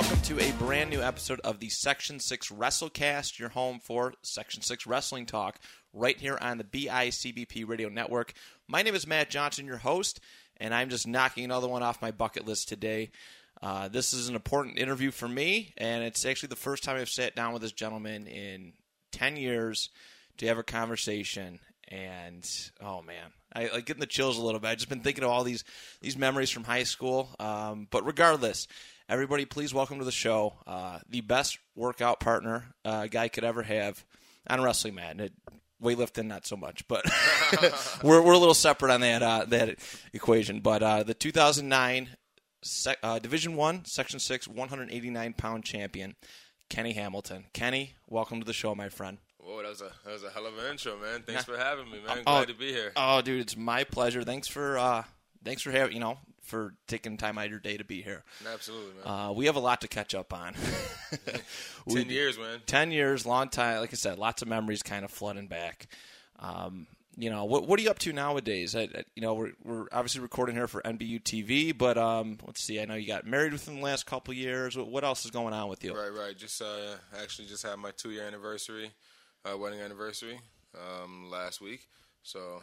Welcome to a brand new episode of the Section 6 WrestleCast, your home for Section 6 Wrestling Talk, right here on the BICBP Radio Network. My name is Matt Johnson, your host, and I'm just knocking another one off my bucket list today. Uh, this is an important interview for me, and it's actually the first time I've sat down with this gentleman in 10 years to have a conversation. And oh man, I like getting the chills a little bit. I've just been thinking of all these these memories from high school. Um, but regardless, everybody, please welcome to the show uh, the best workout partner uh, a guy could ever have on wrestling mat. And it, weightlifting, not so much, but we're we're a little separate on that uh, that equation. But uh, the 2009 sec, uh, Division One, Section Six, 189 pound champion, Kenny Hamilton. Kenny, welcome to the show, my friend. Whoa, that was a that was a hell of an intro, man. Thanks for having me, man. Oh, Glad to be here. Oh, dude, it's my pleasure. Thanks for uh, thanks for having you know for taking time out of your day to be here. Absolutely, man. Uh, we have a lot to catch up on. We- Ten years, man. Ten years, long time. Like I said, lots of memories kind of flooding back. Um, you know, what what are you up to nowadays? I, I- you know, we're we're obviously recording here for NBU TV, but um, let's see. I know you got married within the last couple of years. What, what else is going on with you? Right, right. Just uh, actually just had my two year anniversary, uh, wedding anniversary, um, last week. So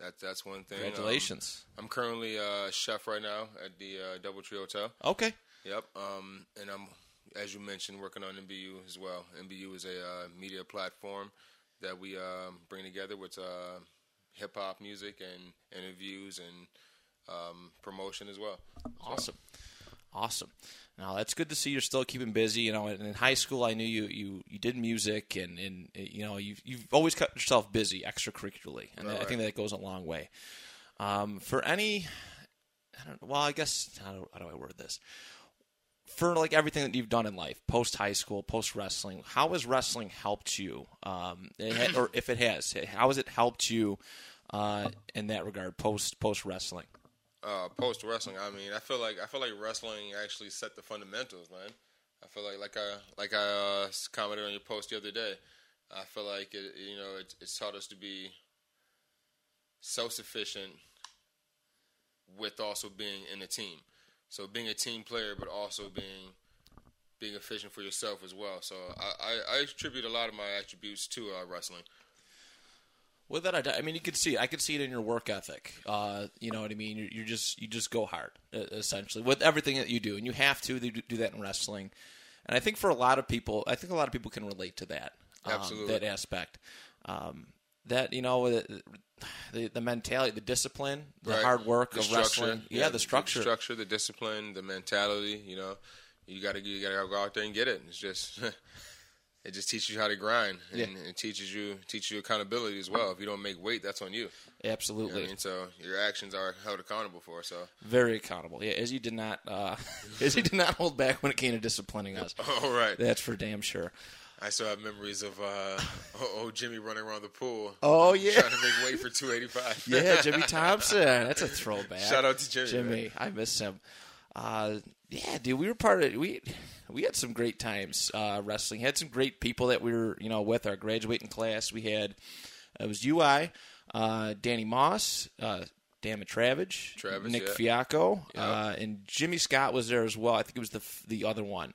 that that's one thing. Um, Congratulations. I'm currently uh, chef right now at the uh, DoubleTree Hotel. okay. Yep. Um, and I'm, as you mentioned, working on MBU as well. MBU is a uh, media platform that we um, bring together with uh, hip hop music and interviews and um, promotion as well. So, Awesome. Now that's good to see you're still keeping busy. You know, in in high school, I knew you you, you did music, and, and you know you've you've always kept yourself busy extracurricularly, and Right, I think that goes a long way. Um, for any, I don't, well, I guess how do, how do I word this? For like everything that you've done in life, post high school, post wrestling, how has wrestling helped you? Um, or if it has, how has it helped you uh, in that regard, post post wrestling? Uh, post wrestling, I mean, I feel like I feel like wrestling actually set the fundamentals, man. I feel like like I like I uh, commented on your post the other day. I feel like it, you know it, it's taught us to be self sufficient with also being in a team. So being a team player, but also being being efficient for yourself as well. So I, I, I attribute a lot of my attributes to uh, wrestling. With that, I, I mean, you could see it. I could see it in your work ethic. Uh, you know what I mean? You, you just you just go hard, essentially, with everything that you do, and you have to do, do that in wrestling. And I think for a lot of people, I think a lot of people can relate to that. um, that aspect. Um, that you know, the, the the mentality, the discipline, the Right. hard work The of structure, wrestling. Yeah, the structure. the structure, the discipline, the mentality. You know, you got to you got to go out there and get it. It's just it just teaches you how to grind, and Yeah. it teaches you teaches you accountability as well. If you don't make weight, that's on you. You know Absolutely, I mean, so your actions are held accountable for. So, very accountable. Yeah, as you did not, uh, as you did not hold back when it came to disciplining us. all right, That's for damn sure. I still have memories of uh, oh Jimmy running around the pool. Oh, yeah. trying to make weight for two eighty five. Yeah, Jimmy Thompson. That's a throwback. Shout out to Jimmy, Jimmy, man. I miss him. Uh, yeah, dude, we were part of we we had some great times uh, wrestling. Had some great people that we were you know with our graduating class. We had it was UI, uh, Danny Moss, uh, Dan Matravage, Travis, Nick yeah. Fiacco, Yeah. uh, and Jimmy Scott was there as well. I think it was the the other one.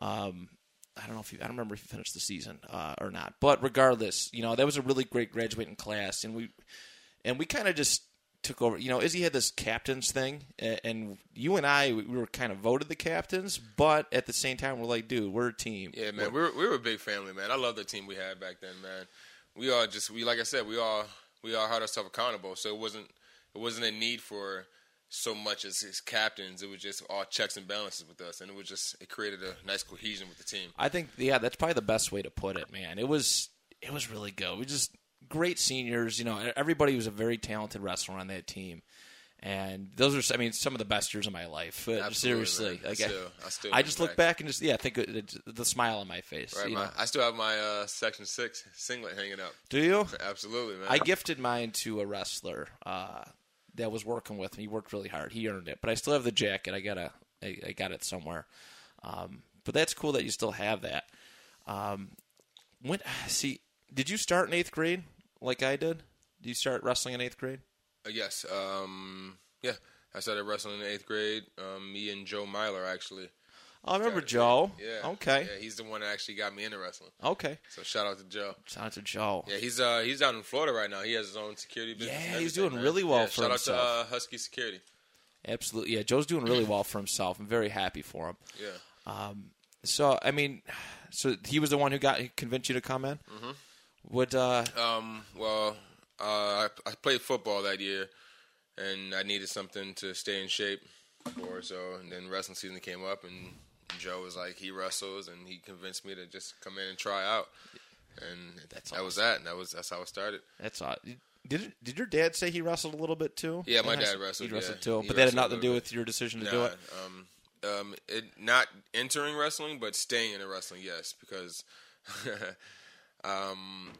Um, I don't know if you, I don't remember if he finished the season uh, or not. But regardless, you know that was a really great graduating class, and we and we kind of just took over. You know, Izzy had this captains thing, and you and I we were kind of voted the captains, but at the same time, we're like, dude, we're a team. Yeah, man, we were we were a big family, man. I love the team we had back then, man. We all just we like I said, we all we all held ourselves accountable. So it wasn't it wasn't a need for so much as his captains. It was just all checks and balances with us, and it was just it created a nice cohesion with the team. I think yeah, that's probably the best way to put it, man. It was it was really good. We just great seniors. You know, everybody was a very talented wrestler on that team, And those are, I mean, some of the best years of my life. Absolutely, seriously, man. I still- I still I just look back. back and just yeah, think of it, the smile on my face. Right, you my, know? I still have my uh, Section Six singlet hanging up. Do you? Absolutely, man. I gifted mine to a wrestler uh, that was working with me. He worked really hard. He earned it, but I still have the jacket. I gotta, I, I got it somewhere. Um, but that's cool that you still have that. Um, when see, did you start in eighth grade like I did? Did you start wrestling in eighth grade? Uh, yes. Um, yeah. I started wrestling in eighth grade. Um, me and Joe Myler actually. Oh, I remember started- Joe. Yeah. Okay. Yeah, he's the one that actually got me into wrestling. Okay. So shout out to Joe. Shout out to Joe. Yeah, he's uh he's down in Florida right now. He has his own security business. Yeah, he's doing man. really well Yeah, for shout himself. out to uh, Husky Security. Absolutely. Yeah, Joe's doing really well for himself. I'm very happy for him. Yeah. Um. So, I mean, so he was the one who got convinced you to come in. Mm-hmm. Would uh, Um. Well, uh, I, I played football that year, and I needed something to stay in shape for. So, and then wrestling season came up, and Joe was like, he wrestles, and he convinced me to just come in and try out. And That's that was that. And that was that's how it started. That's odd. Did it, did your dad say he wrestled a little bit too? Yeah, my dad wrestled, He wrestled yeah. too, He but that had nothing to do little with your decision to Nah, do it. Um, um, it not entering wrestling, but staying in the wrestling, yes, because um,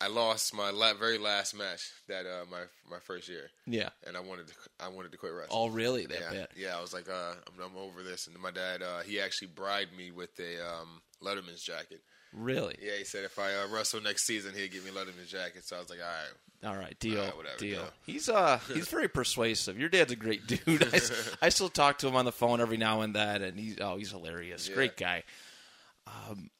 I lost my la- very last match that uh, my my first year, Yeah. and I wanted to I wanted to quit wrestling. Oh, really? That yeah, bad? yeah. I was like, uh, I'm, I'm over this, and my dad uh, he actually bribed me with a um, Letterman's jacket. Really? Yeah, he said if I uh, wrestle next season, he'd give me Letterman's jacket. So I was like, all right. All right, deal, whatever, deal. deal. He's uh, he's very persuasive. Your dad's a great dude. I, I, still talk to him on the phone every now and then, and he's oh, he's hilarious. Yeah. Great guy. Um,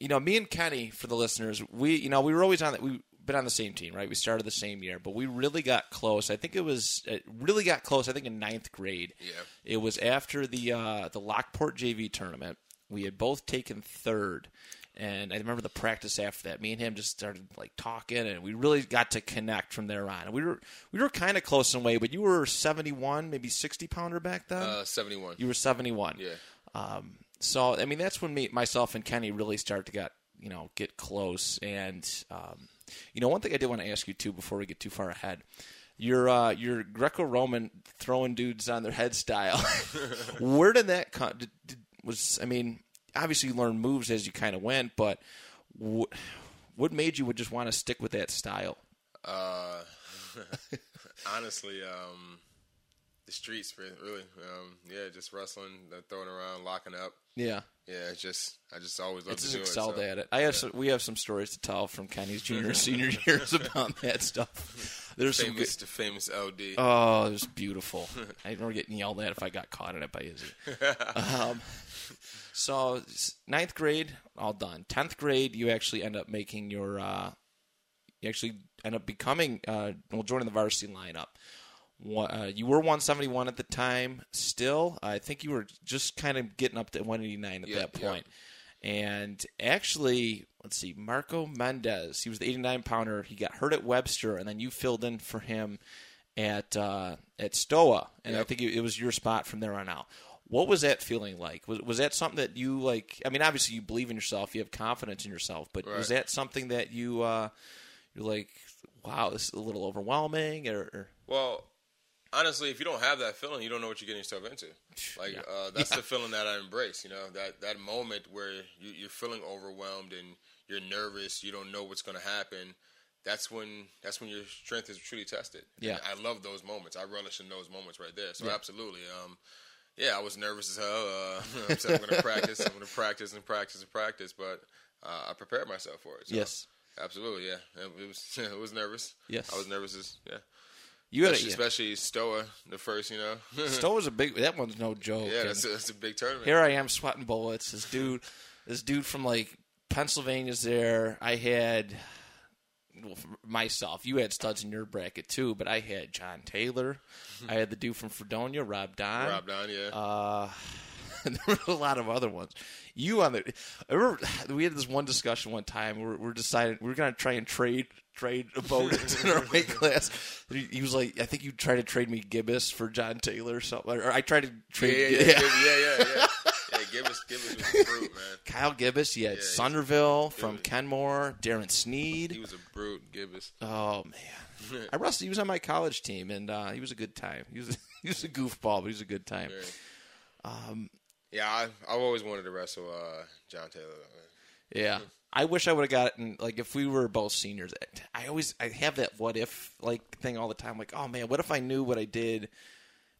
you know, me and Kenny, for the listeners, we you know we were always on that. We been on the same team, right? We started the same year, but we really got close. I think it was it really got close. I think in ninth grade. Yeah. It was after the uh, the Lockport JV tournament. We had both taken third, and I remember the practice after that. Me and him just started like talking, and we really got to connect from there on. And we were we were kind of close in weight, but you were seventy one, maybe sixty pounder back then. Uh, 71. you were seventy one. yeah. Um, so I mean, that's when me, myself, and Kenny really start to get you know get close. And um, you know, one thing I did want to ask you too before we get too far ahead. Your uh, your Greco-Roman throwing dudes on their head style. Where did that come? Did, did, was I mean, obviously you learn moves as you kind of went, but wh- what made you would just want to stick with that style? Uh, honestly, um, the streets, really. Um, yeah, just wrestling, uh, throwing around, locking up. Yeah. Yeah, it's just I just always love It's to just do excelled it. so- at it. I have some, we have some stories to tell from Kenny's junior and senior years about that stuff. There's some good, Famous, famous LD. Oh, it was beautiful. I remember getting yelled at if I got caught in it by Izzy. Um, so ninth grade, all done. Tenth grade, you actually end up making your. Uh, you actually end up becoming uh, well, joining the varsity lineup. Uh, you were 171 at the time. Still, I think you were just kind of getting up to 189 at Yeah, that point. And actually, let's see, Marco Mendez. He was the 89 pounder. He got hurt at Webster, and then you filled in for him at uh, at Stoa, and I think it was your spot from there on out. What was that feeling like? Was was that something that you like? I mean, obviously you believe in yourself, you have confidence in yourself, but was that something that you uh, you're like, wow, this is a little overwhelming, or, or Well, honestly, if you don't have that feeling, you don't know what you're getting yourself into. Like Yeah. uh, that's the feeling that I embrace. You know that that moment where you, you're feeling overwhelmed and you're nervous, you don't know what's going to happen. That's when that's when your strength is truly tested. Yeah. And I love those moments. I relish in those moments right there. So Yeah. absolutely. Um, yeah, I was nervous as hell. Uh, I said I'm going to practice. I'm going to practice and practice and practice, but uh, I prepared myself for it. So, yes, absolutely. Yeah, it was. It was nervous. Yes. I was nervous as yeah. You Especially, especially Stoa, the first, you know. Stowe was a big. That one's no joke. yeah, that's a, that's a big tournament. here I am sweating bullets. This dude, this dude from like Pennsylvania's there. I had well, myself. You had studs in your bracket too, but I had John Taylor. I had the dude from Fredonia, Rob Don. Rob Don, yeah. Uh, there were a lot of other ones. You on the? I remember we had this one discussion one time. We're, we're deciding we're going to try and trade trade opponents in our weight class. He, was like, I think you tried to trade me Gibbous for John Taylor or something, or I tried to yeah, trade. yeah, yeah, yeah, yeah, yeah, yeah. Yeah, Gibbous, Gibbous was a brute, man. Kyle Gibbous, Yeah, he's- Somerville from Gibbous. Kenmore, Darren Sneed. He was a brute, Gibbous. Oh man, I wrestled. He was on my college team, and uh, he was a good time. He was he was a goofball, but he was a good time. Very. Um, Yeah, I, I've always wanted to wrestle uh, John Taylor. Man. yeah, I wish I would have gotten like if we were both seniors. I always I have that what if like thing all the time. Like, oh man, what if I knew what I did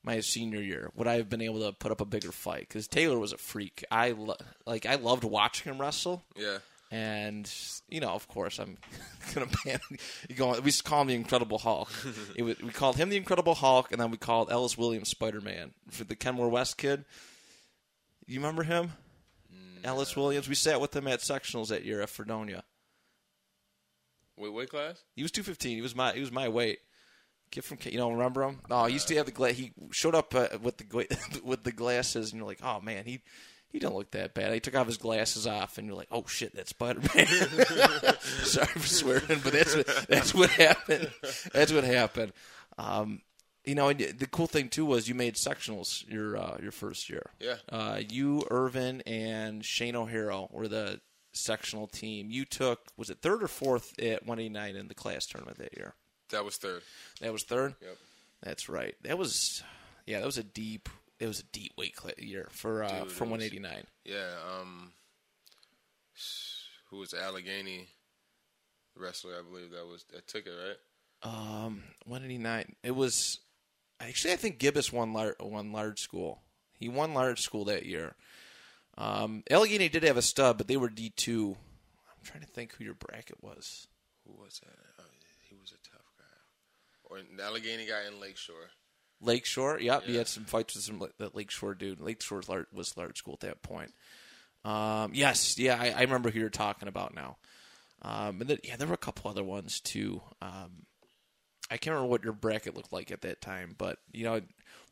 my senior year? Would I have been able to put up a bigger fight? Because Taylor was a freak. I lo- like I loved watching him wrestle. Yeah, And you know, of course, I'm gonna ban. You go. We used to call him the Incredible Hulk. it was, we called him the Incredible Hulk, and then we called Ellis Williams Spider Man for the Kenmore West kid. You remember him, Ellis Williams? We sat with him at sectionals that year at Fredonia. Wait, weight class? He was two fifteen. He was my he was my weight. Kid from you don't remember him? Oh, he used to have the gla- He showed up uh, with the gla- with the glasses, and you're like, oh man, he he don't look that bad. He took off his glasses off, and you're like, oh shit, that's Spider Man. Sorry for swearing, but that's what that's what happened. That's what happened. Um, you know, and the cool thing too was you made sectionals your uh, your first year. Yeah. Uh, you, Irvin, and Shane O'Hara were the sectional team. You took was it third or fourth at 189 in the class tournament that year? That was third. That was third. Yep. That's right. That was yeah. That was a deep. It was a deep weight year for uh, Dude, for 189. Yeah. Um, who was? Allegheny wrestler? I believe that was that took it right. Um, 189. It was actually I think Gibbous won lar- won large school. He won large school that year. Um, Allegheny did have a stub, but they were D two. I'm trying to think who your bracket was. Who was that? Oh, he was a tough guy. Or the Allegheny guy in Lakeshore. Lakeshore. Yep, he had some fights with some that Lakeshore dude. Lakeshore was large, was large school at that point. Um, yes, yeah, I, I remember who you're talking about now. Um, and then, yeah, there were a couple other ones too. Um, I can't remember what your bracket looked like at that time, but you know,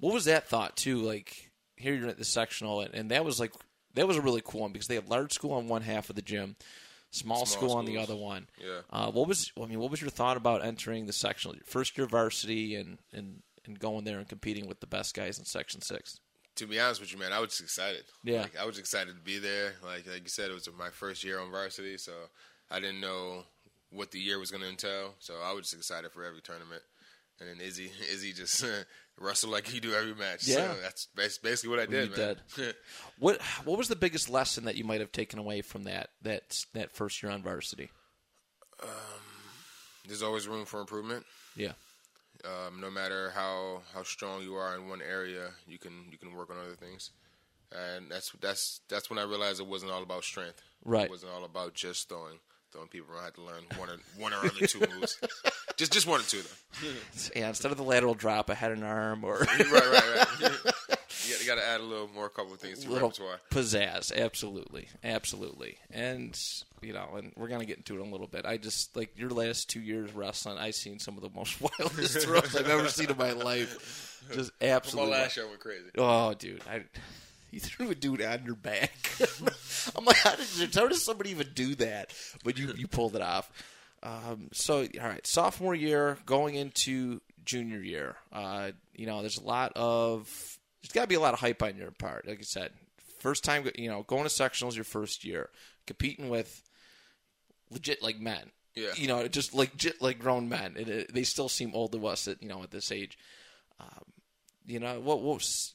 what was that thought too? Like here you're at the sectional, and, and that was like that was a really cool one because they had large school on one half of the gym, small, Small school on the other one. Yeah. Uh, what was I mean? What was your thought about entering the sectional your first year varsity and, and and going there and competing with the best guys in Section Six? To be honest with you, man, I was just excited. Yeah. Like, I was excited to be there. Like like you said, it was my first year on varsity, so I didn't know what the year was going to entail. So I was just excited for every tournament. And then Izzy, Izzy just wrestled like he do every match. Yeah. so that's bas- basically what I did, You man. What what was the biggest lesson that you might have taken away from that that that first year on varsity? There's always room for improvement. Yeah, Um, no matter how, how strong you are in one area, you can you can work on other things, and that's that's that's when I realized it wasn't all about strength. Right. It wasn't all about just throwing throwing people around. I had to learn one or one or other two moves. Just just one or two though. yeah. Instead of the lateral drop, I had an arm or right, right, right. you got to add a little more couple of things to your little repertoire. pizzazz. Absolutely, absolutely. And you know, and we're gonna get into it in a little bit. I just like your last two years wrestling. I've seen some of the most wildest throws I've ever seen in my life. Just absolutely. My absolutely. last show went crazy. Oh, dude, I you threw a dude on your back. I'm like, how did how does somebody even do that? But you you pulled it off. Um, so all right, sophomore year going into junior year. Uh, you know, there's a lot of there's got to be a lot of hype on your part. Like I said, first time you know going to sectionals your first year, competing with legit like men. Yeah. You know, just like legit like grown men. And it, they still seem old to us at you know at this age. Um, you know what? What was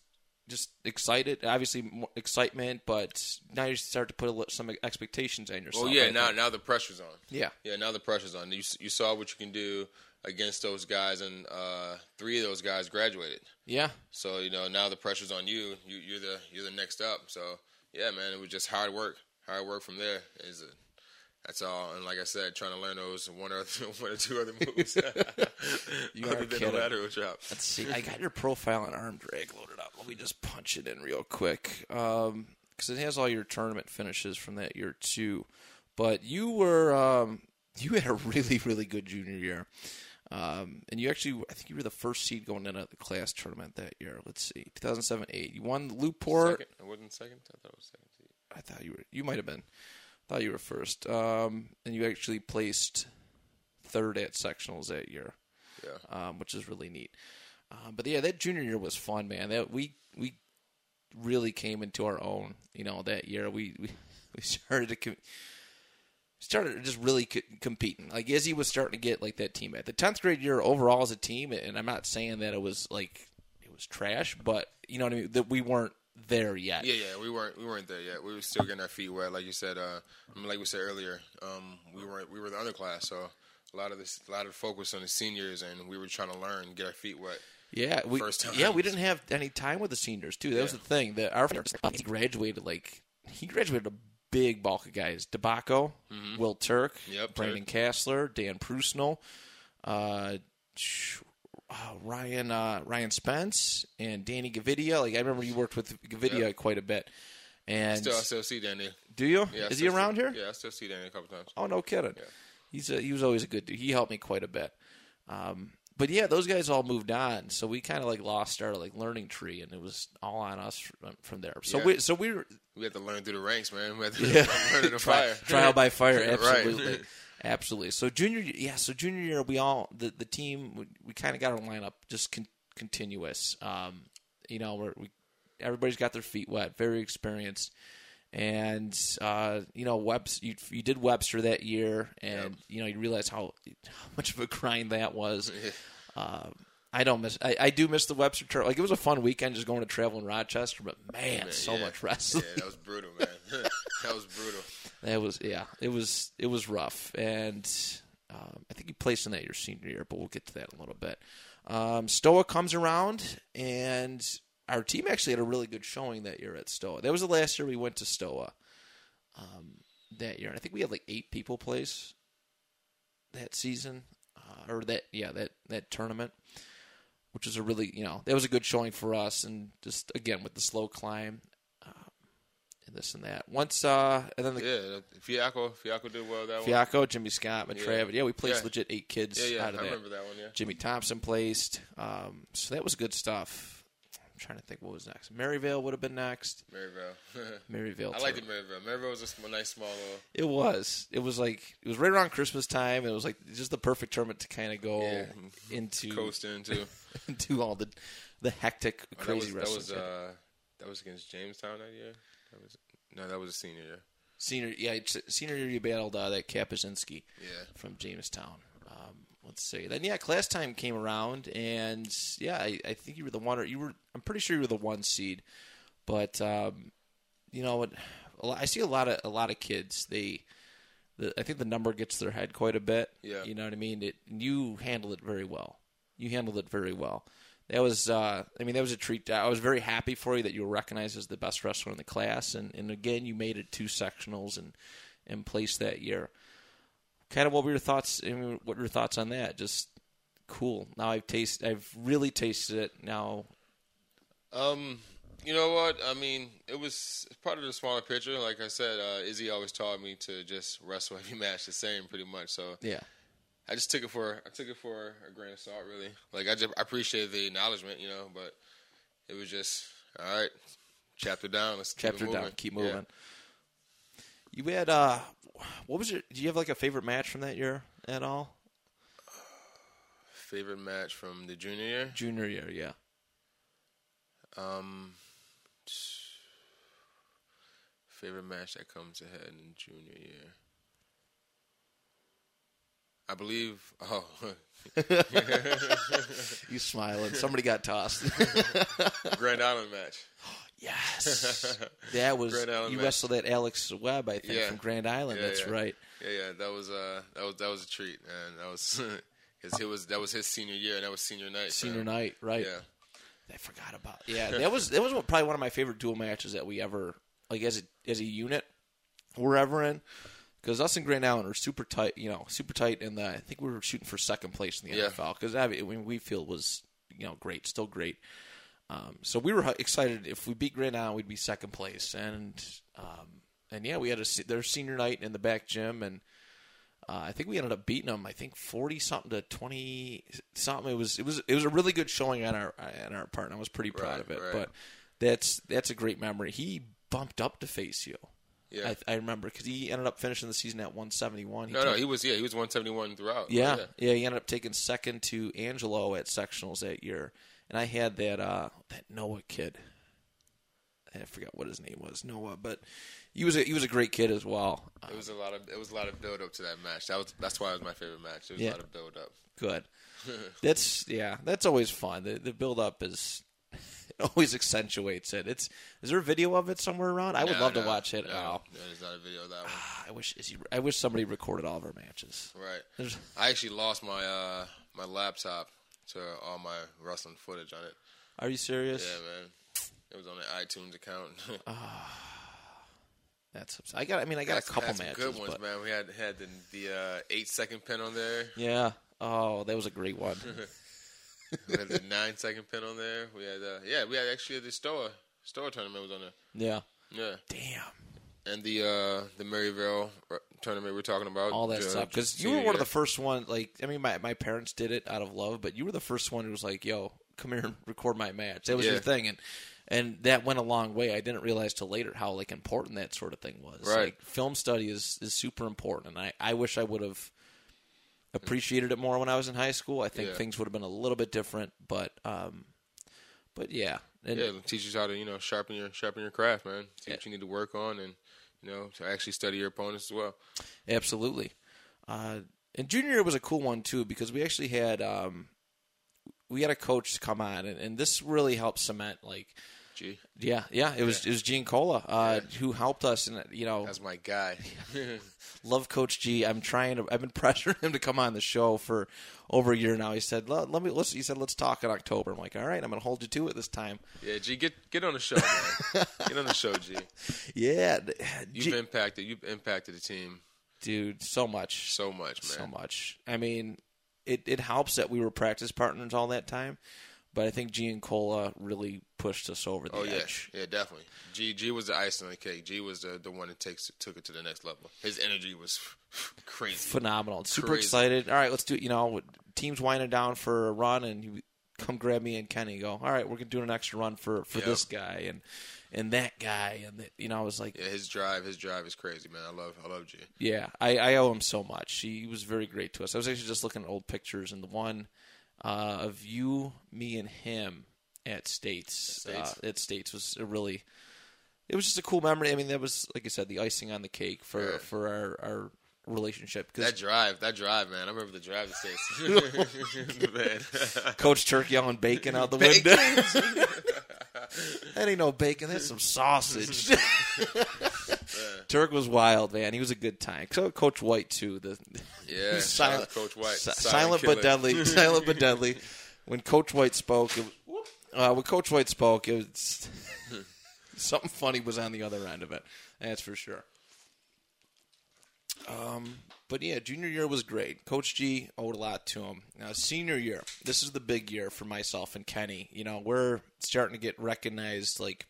just excited? Obviously, more excitement, but now you start to put a, some expectations on yourself. Well, yeah. I Now think. now the pressure's on. yeah, Yeah, now the pressure's on. You you saw what you can do against those guys, and uh, three of those guys graduated. yeah, So you know now the pressure's on you. you you're the you're the next up. So yeah, man, it was just hard work. Hard work from there is it. That's all. And like I said, trying to learn those one or one or two other moves. You other are than the kidding. lateral drop. Let's see. I got your profile and arm drag loaded. Let me just punch it in real quick because it has all your tournament finishes from that year too. But you were um, you had a really really good junior year, um, and you actually I think you were the first seed going into the class tournament that year. Let's see, 2007 eight. You won the Lockport. Second? I wasn't second. I thought it was second. seed. I thought you were. You might have been. Thought you were first. Um, and you actually placed third at sectionals that year Yeah. um, which is really neat. Um, but yeah, that junior year was fun, man. That we we really came into our own. You know, that year we we, we started to. Com- started just really co- competing. Like Izzy was starting to get like that team at the tenth grade year overall as a team, and I'm not saying that it was like it was trash, but you know what I mean. That we weren't there yet. Yeah, yeah, we weren't we weren't there yet. We were still getting our feet wet, like you said. Uh, I mean, like we said earlier, um, we weren't we were the underclass, so a lot of this, a lot of focus on the seniors, and we were trying to learn, get our feet wet. Yeah, we First time. yeah we didn't have any time with the seniors too. That was the thing. That our he graduated like he graduated a big bulk of guys. Debaco, Will Turk, Mm-hmm. Yep, Brandon Kassler, Dan Prusnell, uh, uh, Ryan uh, Ryan Spence, and Danny Gavidia. Like I remember you worked with Gavidia Yep. quite a bit. And Still, I still see Danny. do you? Yeah, Is he around see, here? Yeah, I still see Danny a couple times. Oh, no kidding. Yeah. He's a, he was always a good dude. He helped me quite a bit. Um, but yeah, those guys all moved on, so we kind of like lost our like learning tree, and it was all on us from, from there. So Yeah. we so we were We had to learn through the ranks, man. We had to yeah, learn in the Tri- fire. trial by fire, Right. absolutely, absolutely. So junior, yeah, so junior year, we all the the team we, we kind of got our lineup just con- continuous. Um, you know, we're, we everybody's got their feet wet, very experienced. And uh, you know, Webster, you, you did Webster that year, and Yep. you know you realize how, how much of a grind that was. Um, I don't miss. I, I do miss the Webster tour. Like it was a fun weekend just going to travel in Rochester, but man, so Yeah. much wrestling. Yeah, that was brutal, man. that was brutal. That was yeah. It was it was rough, and um, I think you placed in that your senior year, but we'll get to that in a little bit. Um, Stoa comes around, and our team actually had a really good showing that year at Stoa. That was the last year we went to Stoa. Um, that year, and I think we had like eight people place that season, uh, or that yeah that that tournament, which was a really you know that was a good showing for us, and just again with the slow climb. um, and This and that. Once, uh, and then the Yeah, Fiaco, Fiaco did well that one. Fiaco, Jimmy Scott, Yeah. Matrav. Yeah, we placed Yeah. legit eight kids Yeah, yeah, out of I that. remember that one. Yeah, Jimmy Thompson placed. Um, so that was good stuff. Trying to think what was next. Maryvale would have been next. Maryvale. Maryvale. I liked it, Maryvale. Maryville was a sm- nice small little. It was. It was like it was right around Christmas time. It was like just the perfect tournament to kind of go Yeah. into Coasting too. into all the the hectic, Oh, crazy that was, wrestling. that was uh, that was against Jamestown that year. That was no, that was a senior year. senior, yeah, senior year you battled uh, that Kapuzinski. Yeah, from Jamestown. Um, let's see. Then yeah, class time came around, and yeah, I, I think you were the one. Or you were. I'm pretty sure you were the one seed, but um, you know what? I see a lot of a lot of kids. They, the, I think the number gets their head quite a bit. Yeah. you know what I mean. It. You handled it very well. You handled it very well. That was, uh, I mean, that was a treat. I was very happy for you that you were recognized as the best wrestler in the class, and, and again, you made it two sectionals and and placed that year kind of what were your thoughts? I mean, what were your thoughts on that? Just cool. Now I've tasted. I've really tasted it. Now, Um, you know what? I mean, it was part of the smaller picture. Like I said, uh, Izzy always taught me to just wrestle every match the same, pretty much. So yeah, I just took it for I took it for a grain of salt, really. Like I just I appreciate the acknowledgement, you know, but it was just all right. Chapter down. Let's keep chapter moving. down. Keep Yeah. moving. You had uh, what was your? Do you have like a favorite match from that year at all? Favorite match from the junior year? Junior year, yeah. Um, favorite match that comes ahead in junior year. I believe. Oh, You smiling? Somebody got tossed. Grand Island match. yes, that was you wrestled at Alex Webb, I think, Yeah. from Grand Island. Yeah, That's yeah. right. Yeah, yeah, that was uh, that was that was a treat, and that was because it was that was his senior year, and that was senior night. Senior him. night, right? Yeah, I forgot about. Yeah, that was that was probably one of my favorite dual matches that we ever like as a as a unit we're ever in. Because us and Grand Island are super tight, you know, super tight, and I think we were shooting for second place in the Yeah. NFL. Because I mean, we feel was you know great, still great. Um, so we were excited if we beat Grand Island, we'd be second place, and um, and yeah, we had a their senior night in the back gym, and uh, I think we ended up beating them. I think forty something to twenty something. It was it was it was a really good showing on our on our part. And I was pretty proud Right, of it. right. But that's that's a great memory. He bumped up to face you. yeah. I, I remember because he ended up finishing the season at one seventy one. no, no, he was yeah, he was one seventy one throughout. Yeah, yeah, he ended up taking second to Angelo at sectionals that year, and I had that uh, that Noah kid. I forgot what his name was, Noah, but he was a, he was a great kid as well. It was a lot of it was a lot of build up to that match. That was that's why it was my favorite match. There was Yeah. a lot of build up. Good. That's yeah, that's always fun. The the build up is it always accentuates it. It's is there a video of it somewhere around? I would No, love no, to watch it. No, Oh, no, there's not a video of that one. I wish is he, I wish somebody recorded all of our matches. Right. There's- I actually lost my uh my laptop to all my wrestling footage on it. Are you serious? Yeah, man. It was on the iTunes account. That's ups- I got. I mean, I got Had a couple matches, good ones, but man. We had had the, the uh, eight second pin on there. yeah. Oh, that was a great one. We had the nine second pin on there. We had uh, yeah, we had actually the Stoa Stoa tournament was on there. yeah. Yeah, Damn. and the uh, the Maryvale tournament we're talking about. All that uh, stuff because you were one of the first one. Like, I mean, my my parents did it out of love, but you were the first one who was like, "Yo, come here and record my match." That was Yeah. your thing, and and that went a long way. I didn't realize till later how like important that sort of thing was. Right. Like, film study is is super important, and I I wish I would have appreciated it more when I was in high school. I think Yeah. things would have been a little bit different, but um, but yeah, and Yeah, it teaches you how to you know sharpen your sharpen your craft, man. See what you need to work on, and you know to actually study your opponents as well. Absolutely. Uh, and junior year was a cool one too because we actually had um, we had a coach come on, and, and this really helped cement like Yeah yeah it was it was Gene Cola uh, Yeah. who helped us and you know that's my guy. love Coach G. I'm trying to I've been pressuring him to come on the show for over a year now. He said let, let me let's he said let's talk in October. I'm like all right I'm gonna hold you to it this time. yeah, G, get get on the show, get on the show, G. Yeah, You've G- impacted you've impacted the team dude so much so much, man. so much. I mean, it, it helps that we were practice partners all that time, but I think G and Cola really pushed us over the Oh yeah, edge. yeah, definitely. G G was the ice on the cake. G was the the one that takes took it to the next level. His energy was crazy. Phenomenal. Super Crazy. excited. All right, let's do it. You know, team's winding down for a run, and you come grab me and Kenny. Go. All right, we're gonna do an extra run for for Yep. this guy and and that guy, and the, you know, I was like, Yeah, his drive, his drive is crazy, man. I love I love G. Yeah, I, I owe him so much. He was very great to us. I was actually just looking at old pictures, and the one uh, of you, me, and him at States, States. Uh, at States was a really. It was just a cool memory. I mean, that was like I said, the icing on the cake for Yeah. for our, our relationship. Cause That drive, that drive, man. I remember the drive to States. Coach Turk yelling bacon out the Bacon. window. that ain't no bacon. That's some sausage. Turk was wild, man. He was a good time. So Coach White too. The Yeah, Silent- shout out to Coach White. Si- Silent silent, but deadly. silent but deadly. When Coach White spoke, it, uh, when Coach White spoke, it was something funny was on the other end of it. That's for sure. Um, but yeah, junior year was great. Coach G owed a lot to him. Now, senior year, this is the big year for myself and Kenny. You know, we're starting to get recognized like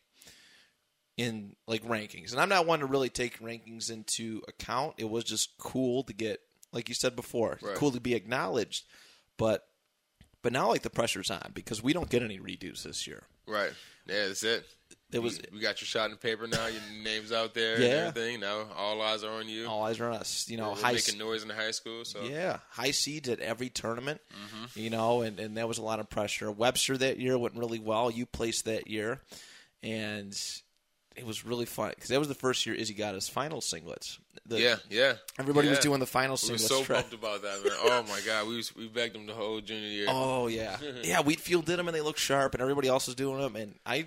in like rankings, and I'm not one to really take rankings into account. It was just cool to get, like you said before, Right. cool to be acknowledged. But but now like the pressure's on because we don't get any redos this year. Right. Yeah, that's it. It was You- we got your shot in the paper now. Your name's out there Yeah. and everything. Now all eyes are on you. all eyes are on us. You know, We're high making noise in the high school. So Yeah, high seeds at every tournament. Mm-hmm. You know, and, and that was a lot of pressure. Webster that year went really well. You placed that year, and it was really fun because that was the first year Izzy got his final singlets. The- yeah, yeah. everybody was doing the final We were singlets. so pumped about that, man. Oh my god, we was, we begged them the whole junior year. Oh yeah, yeah. Wheatfield did them, and they looked sharp, and everybody else was doing them, and I.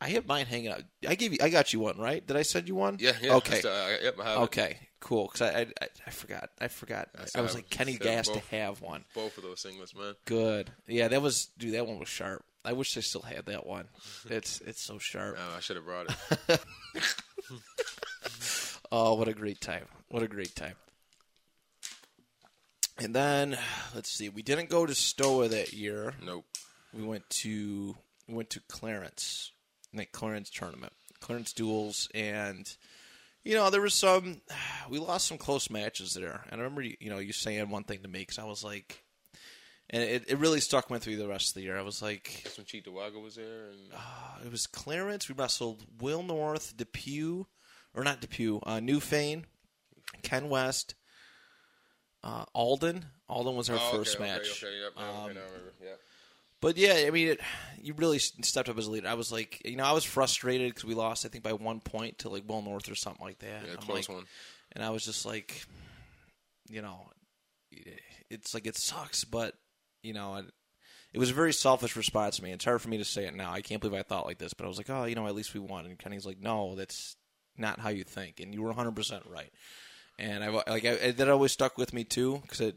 I have mine hanging out. I gave you. I got you one, right? Did I send you one? Yeah, yeah. Okay. Uh, yep, I have it. Okay. Cool. Because I, I, I forgot. I forgot. I was like, Kenny so Gas to have one. Both of those singlets, man. Good. Yeah, that was dude. That one was sharp. I wish I still had that one. It's it's so sharp. Oh, I should have brought it. Oh, what a great time! What a great time. And then let's see. We didn't go to Stoa that year. nope. We went to we went to Clarence, that Clarence tournament, Clarence duels, and you know there was some. We lost some close matches there, and I remember you, you know you saying one thing to me because I was like, and it, it really stuck with me the rest of the year. I was like, That's when Cheektowaga was there, and Uh, it was Clarence. We wrestled Will North, Depew, or not Depew, uh, Newfane, Ken West, uh, Alden. Alden was our oh, first okay, match. Okay, okay, yep, Um, okay. Yeah. But yeah, I mean, it, you really stepped up as a leader. I was like, you know, I was frustrated because we lost, I think, by one point to like Will North or something like that. Yeah, I'm close like- one. And I was just like, you know, it's like it sucks, but you know, it, it was a very selfish response to me. It's hard for me to say it now. I can't believe I thought like this, but I was like, oh, you know, at least we won. And Kenny's like, no, that's not how you think, and you were 100 percent right. And I like I, that always stuck with me too because it.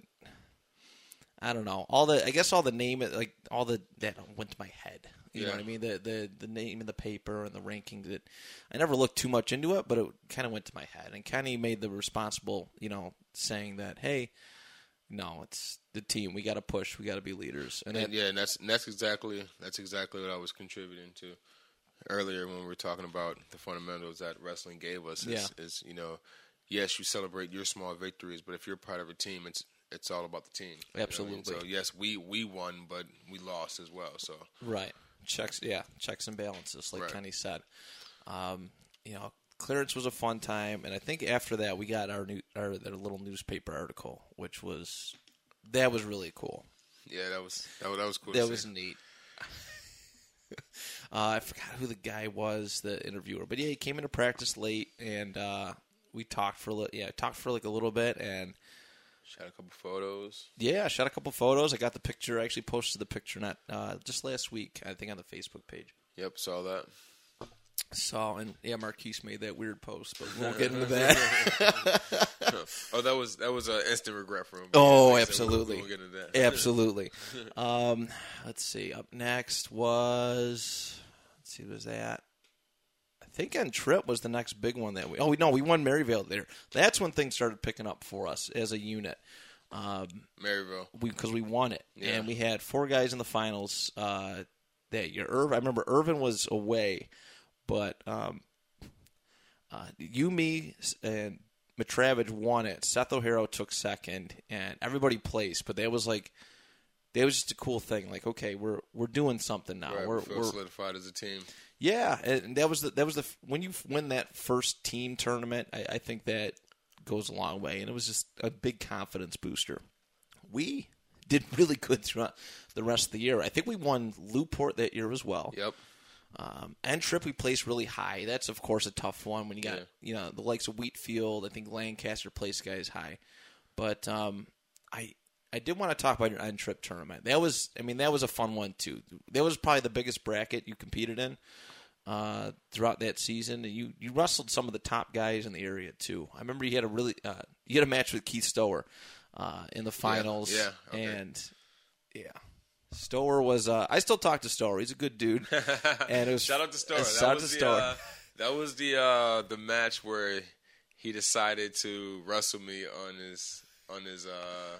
I don't know all the. I guess all the name, like all the that went to my head. You know what I mean? The the the name of the paper and the ranking. That I never looked too much into it, but it kind of went to my head. And Kenny made the responsible, you know, saying that, hey, no, it's the team. We got to push. We got to be leaders. And, And that, yeah, and that's and that's exactly that's exactly what I was contributing to earlier when we were talking about the fundamentals that wrestling gave us. Is, is you know, yes, you celebrate your small victories, but if you're part of a team, it's it's all about the team. You know I mean? Absolutely. So yes, we we won, but we lost as well. So Right. Checks, yeah, checks and balances, like Right. Kenny said. Um, you know, clearance was a fun time, and I think after that we got our new, our, our little newspaper article, which was that was really cool. yeah, that was that was, that was cool. That was neat. uh, I forgot who the guy was, the interviewer, but yeah, he came into practice late, and uh, we talked for a li- yeah, talked for like a little bit, and shot a couple photos. yeah, I shot a couple photos. I got the picture. I actually posted the picture not uh, just last week, I think, on the Facebook page. Yep, saw that. So and yeah, Marquise made that weird post, but we won't get into that. Oh, that was that was an instant regret for him. Oh, Like I said, we- absolutely. We won't get into that. Absolutely. Um, let's see. Up next was let's see, was that? I think on trip was the next big one that we. Oh no, we won Maryvale there. That's when things started picking up for us as a unit. Um, Maryvale. we because we won it, Yeah. and we had four guys in the finals uh, that year. Irv, I remember Irvin was away, but um, uh, you, me, and Matravage won it. Seth O'Hara took second, and everybody placed. But that was like that was just a cool thing. Like, okay, we're we're doing something now. Right, we're, we we're solidified as a team. yeah, and that was the that was the when you win that first team tournament. I, I think that goes a long way, and it was just a big confidence booster. We did really good throughout the rest of the year. I think we won Newport that year as well. Yep. Um, and trip we placed really high. That's of course a tough one when you got Yeah. you know the likes of Wheatfield. I think Lancaster placed guys high, but um, I I did want to talk about your end trip tournament. That was I mean that was a fun one too. That was probably the biggest bracket you competed in uh, throughout that season. And you you wrestled some of the top guys in the area too. I remember you had a really uh, you had a match with Keith Stower uh, in the finals. yeah, okay. and yeah. Stower was. Uh, I still talk to Stower. He's a good dude. And it was Shout out to Stower. That Shout out was to the, Stower. uh, that was the uh, the match where he decided to wrestle me on his on his uh,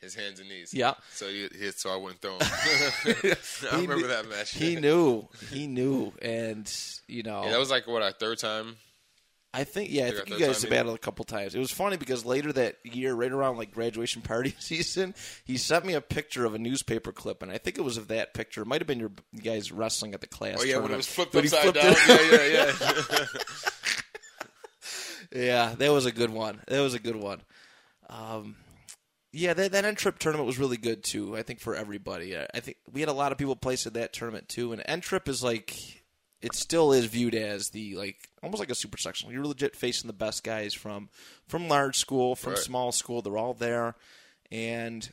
his hands and knees. Yeah. So he, he so I wouldn't throw him. I remember knew- that match. he knew. He knew. And you know, Yeah, that was like what our third time. I think yeah, I think you guys battled a couple times. It was funny because later that year, right around like graduation party season, he sent me a picture of a newspaper clip, and I think it was of that picture. It might have been your guys wrestling at the class. Oh yeah, when it was flipped But upside down. Yeah, yeah, yeah. Yeah, that was a good one. That was a good one. Um, yeah, that that end trip tournament was really good too. I think for everybody. I I think we had a lot of people place at that tournament too. And end trip is like it still is viewed as the like almost like a super sectional. You're legit facing the best guys from from large school, from Right. small school. They're all there, and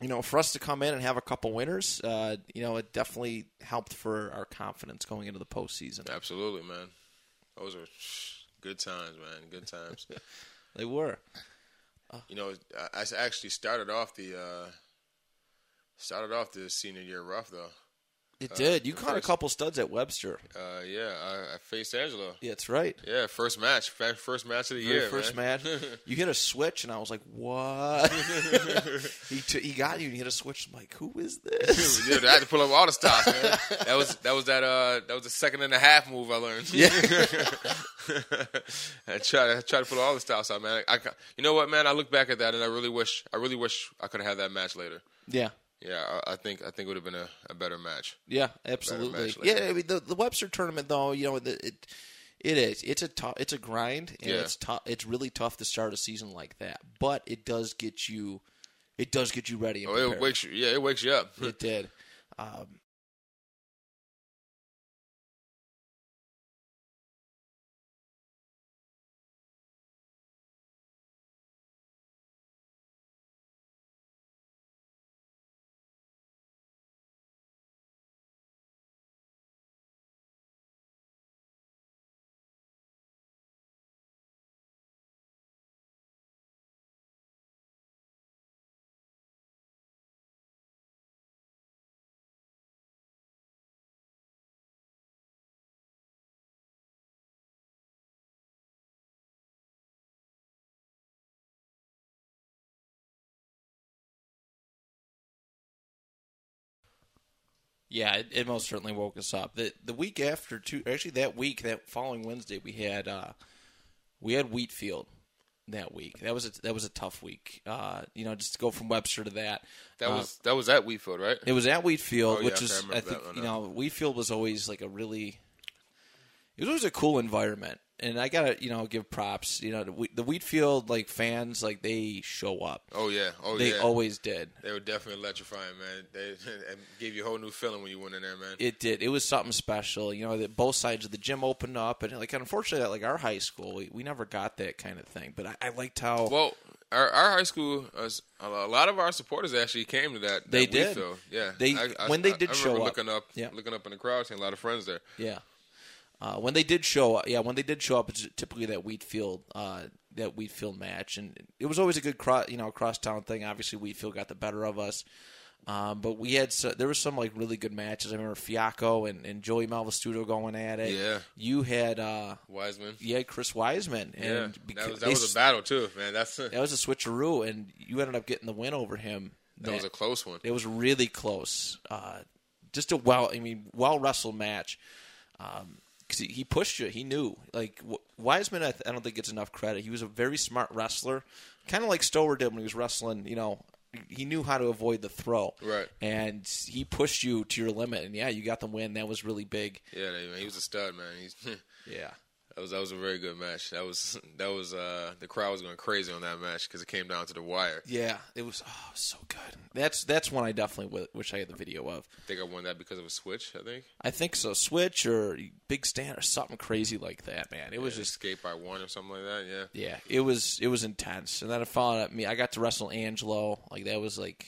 you know, for us to come in and have a couple winners, uh, you know, it definitely helped for our confidence going into the postseason. Absolutely, man. Those are good times, man. Good times. They were. you know, I, I actually started off the uh, started off the senior year rough though. It did. You caught a couple studs at Webster. Uh, yeah, I, I faced Angelo. Yeah, that's right. Yeah, first match, first match of the Very year. first man. match, you hit a switch, and I was like, "What?" he t- he got you, and you hit a switch. I'm like, "Who is this?" yeah, I had to pull up all the stops, man. That was that was that uh that was the second and a half move I learned. Yeah. I tried I tried to pull all the stops out, man. I, ca- you know what, man? I look back at that and I really wish I really wish I could have had that match later. yeah, Yeah, I, I think I think it would have been a, a better match. yeah, absolutely. match Yeah. I mean, the the Webster tournament, though, you know, the, it it is. It's a tough. It's a grind, and Yeah. it's tough. It's really tough to start a season like that, but it does get you. It does get you ready. And Oh, it wakes you. Yeah, it wakes you up. It did. Um, Yeah, it, it, most certainly woke us up. The the week after, two actually that week, that following Wednesday, we had uh, we had Wheatfield that week. That was a, that was a tough week. Uh, you know, just to go from Webster to that. That uh, was that was at Wheatfield, right? It was at Wheatfield, Oh, which yeah, is I I, think you know Wheatfield was always like a really. It was always a cool environment, and I gotta you know give props. You know, the, Wheat- the Wheatfield like fans like they show up. Oh yeah, oh they yeah. always did. They were definitely electrifying, man. They and gave you a whole new feeling when you went in there, man. It did. It was something special. You know that both sides of the gym opened up, and like unfortunately, like our high school, we, we never got that kind of thing. But I, I liked how well, our, our high school, uh, a lot of our supporters actually came to that. They that did. Wheatfield. Yeah, They- i when they did I show up. looking up, Yeah. looking up in the crowd, seeing a lot of friends there. yeah. Uh, when they did show up, yeah, when they did show up, it's typically that Wheatfield, uh, that Wheatfield match, and it was always a good cross, you know, cross town thing. Obviously, Wheatfield got the better of us, um, but we had so, there was some like really good matches. I remember Fiaco and, and Joey Malvastudo going at it. Yeah. you had uh, Wiseman. you had Chris Wiseman, Yeah, and that was that was a battle too, man. That's that was a switcheroo, and you ended up getting the win over him. that was a close one. It was really close. Uh, just a well, I mean, well wrestled match. Because he, he pushed you. He knew. Like W- Wiseman, I, th- I don't think gets enough credit. He was a very smart wrestler, kind of like Stower did when he was wrestling. You know, he knew how to avoid the throw. Right. And he pushed you to your limit. And yeah, you got the win. That was really big. Yeah, he was a stud, man. He's Yeah. That was that was a very good match. That was that was uh the crowd was going crazy on that match because it came down to the wire. Yeah, it was oh so good. That's that's one I definitely w- wish I had the video of. I think I won that because of a switch. I think I think so. Switch or big stand or something crazy like that, man. It was just escape by one or something like that. Yeah. yeah, it was it was intense. And then I followed up me. I got to wrestle Angelo. Like that was like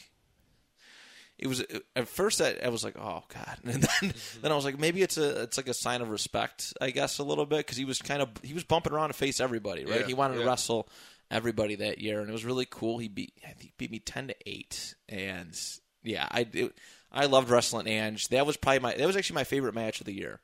it was at first I, I was like, oh god, and then then I was like, maybe it's a it's like a sign of respect, I guess, a little bit because he was kind of he was bumping around to face everybody, right? Yeah, he wanted to wrestle everybody that year, and it was really cool. He beat I think he beat me ten to eight, and yeah, I it, I loved wrestling Ange. That was probably my that was actually my favorite match of the year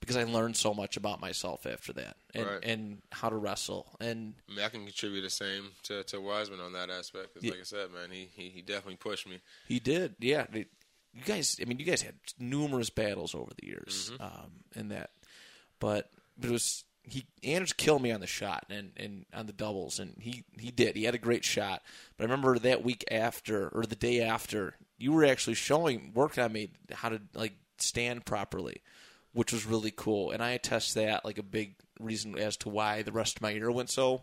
because I learned so much about myself after that and Right. and how to wrestle and I mean, I can contribute the same to, to Wiseman on that aspect. 'cause Yeah. like I said, man, he, he he definitely pushed me. He did, yeah. You guys, I mean, you guys had numerous battles over the years, um, in that, but but it was he Anders killed me on the shot and, and on the doubles, and he he did. He had a great shot, but I remember that week after or the day after, you were actually showing working on me how to like stand properly, which was really cool, and I attest that like a big reason as to why the rest of my year went so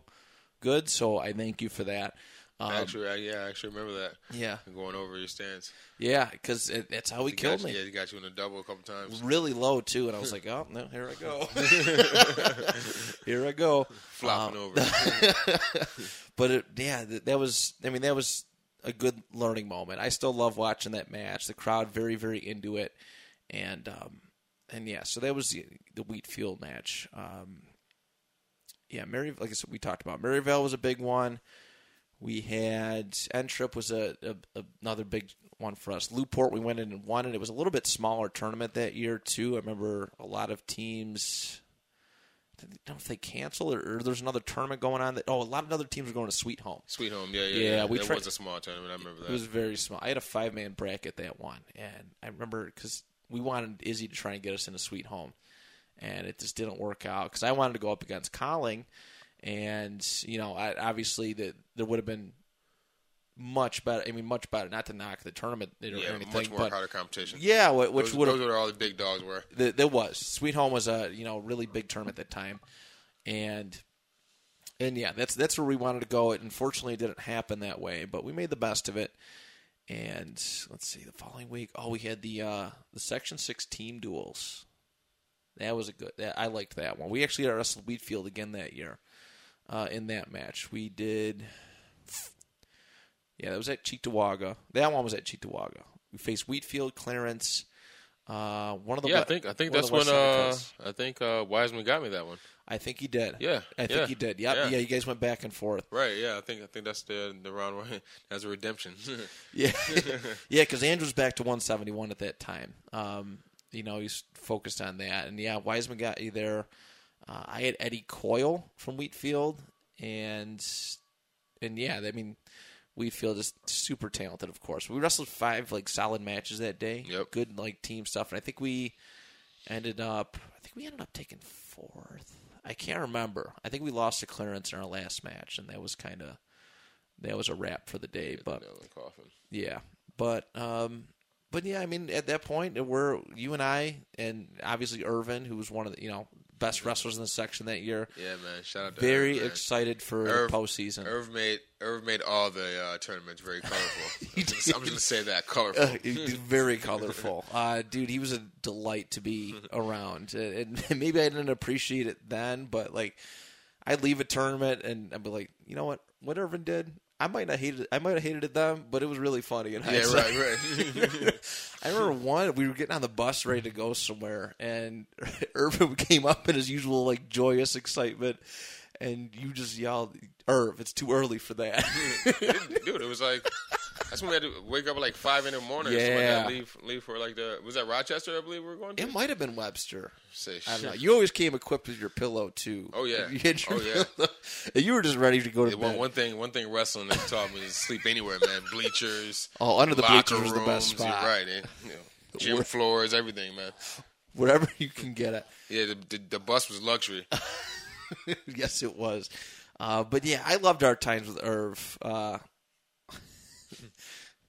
good. So I thank you for that. Um, actually, I, yeah, I actually remember that. yeah, Going over your stance. yeah, because that's how he, He killed got me. Yeah, he got you in a double a couple times. really low too, and I was like, "Oh no, here I go, here I go." Flopping Um, over. But it, yeah, th- that was. I mean, that was a good learning moment. I still love watching that match. The crowd very, very into it, and um, and yeah, so that was the, the Wheatfield match. Um, yeah, Mary, like I said, we talked about Maryvale was a big one. We had Entrip was a, a, another big one for us. Newport we went in and won, and it was a little bit smaller tournament that year too. I remember a lot of teams. I don't know if they canceled or, or there's another tournament going on. That oh, a lot of other teams were going to Sweet Home. Sweet Home, yeah, yeah, Yeah, yeah. we That tried- was a small tournament. I remember that. It was very small. I had a five man bracket that one, and I remember because we wanted Izzy to try and get us in a Sweet Home, and it just didn't work out because I wanted to go up against Colling, and you know, I, obviously that there would have been much better. I mean, much better. Not to knock the tournament or yeah, anything, much more but harder competition. yeah, which would have those were all the big dogs were. Th- there was Sweet Home was a you know really big tournament at that time, and and yeah, that's that's where we wanted to go. It unfortunately didn't happen that way, but we made the best of it. And let's see, the following week, oh, we had the uh, the Section Six team duels. That was a good. That, I liked that one. We actually wrestled Wheatfield again that year. Uh, in that match, we did. Yeah, that was at Cheektowaga. That one was at Cheektowaga. We faced Wheatfield, Clarence. Uh, one of the Yeah, I think I think that's when uh, I think uh, Wiseman got me that one. I think he did. Yeah, I think he did. Yep. Yeah. yeah. you guys went back and forth. Right. Yeah. I think I think that's the the round where that's a redemption. Yeah, yeah, because Andrew's back to 171 at that time. Um, you know, he's focused on that, and yeah, Wiseman got you there. Uh, I had Eddie Coyle from Wheatfield, and and yeah, I mean, Wheatfield is super talented, of course. We wrestled five like solid matches that day. Yep. good like team stuff, and I think we ended up. I think we ended up taking fourth. I can't remember. I think we lost to Clarence in our last match, and that was kind of that was a wrap for the day. But yeah, but um, but yeah, I mean, at that point, we're you and I, and obviously Irvin, who was one of the you know best wrestlers in the section that year. Yeah, man. Shout out to Very Irv, man. excited for Irv- the postseason. Irv made Irv made all the uh, tournaments very colorful. I'm just, just gonna say that colorful. Uh, very colorful, uh, dude. He was a delight to be around, and and maybe I didn't appreciate it then, but like, I'd leave a tournament and I'd be like, you know what, what Irvin did, I might not hate it. I might have hated it then, but it was really funny. In high school. yeah, right, right. I remember one. We were getting on the bus ready to go somewhere, and Irvin came up in his usual like joyous excitement, and you just yelled, "Irv, it's too early for that." Dude, it was like that's when we had to wake up at like five in the morning. or something like Yeah. that, leave leave for like the was that Rochester? I believe we were going to. it might have been Webster. Say I don't know. You always came equipped with your pillow too. Oh, yeah. You had your Oh, yeah. pillow. And you were just ready to go to Yeah, bed. one, one thing, one thing wrestling has taught me is sleep anywhere, man. Bleachers, Oh, under the bleachers was the best spot. right? And, you know, gym floors, everything, man. Wherever you can get it. Yeah, the, the, the bus was luxury. yes, it was. Uh, but yeah, I loved our times with Irv. Uh,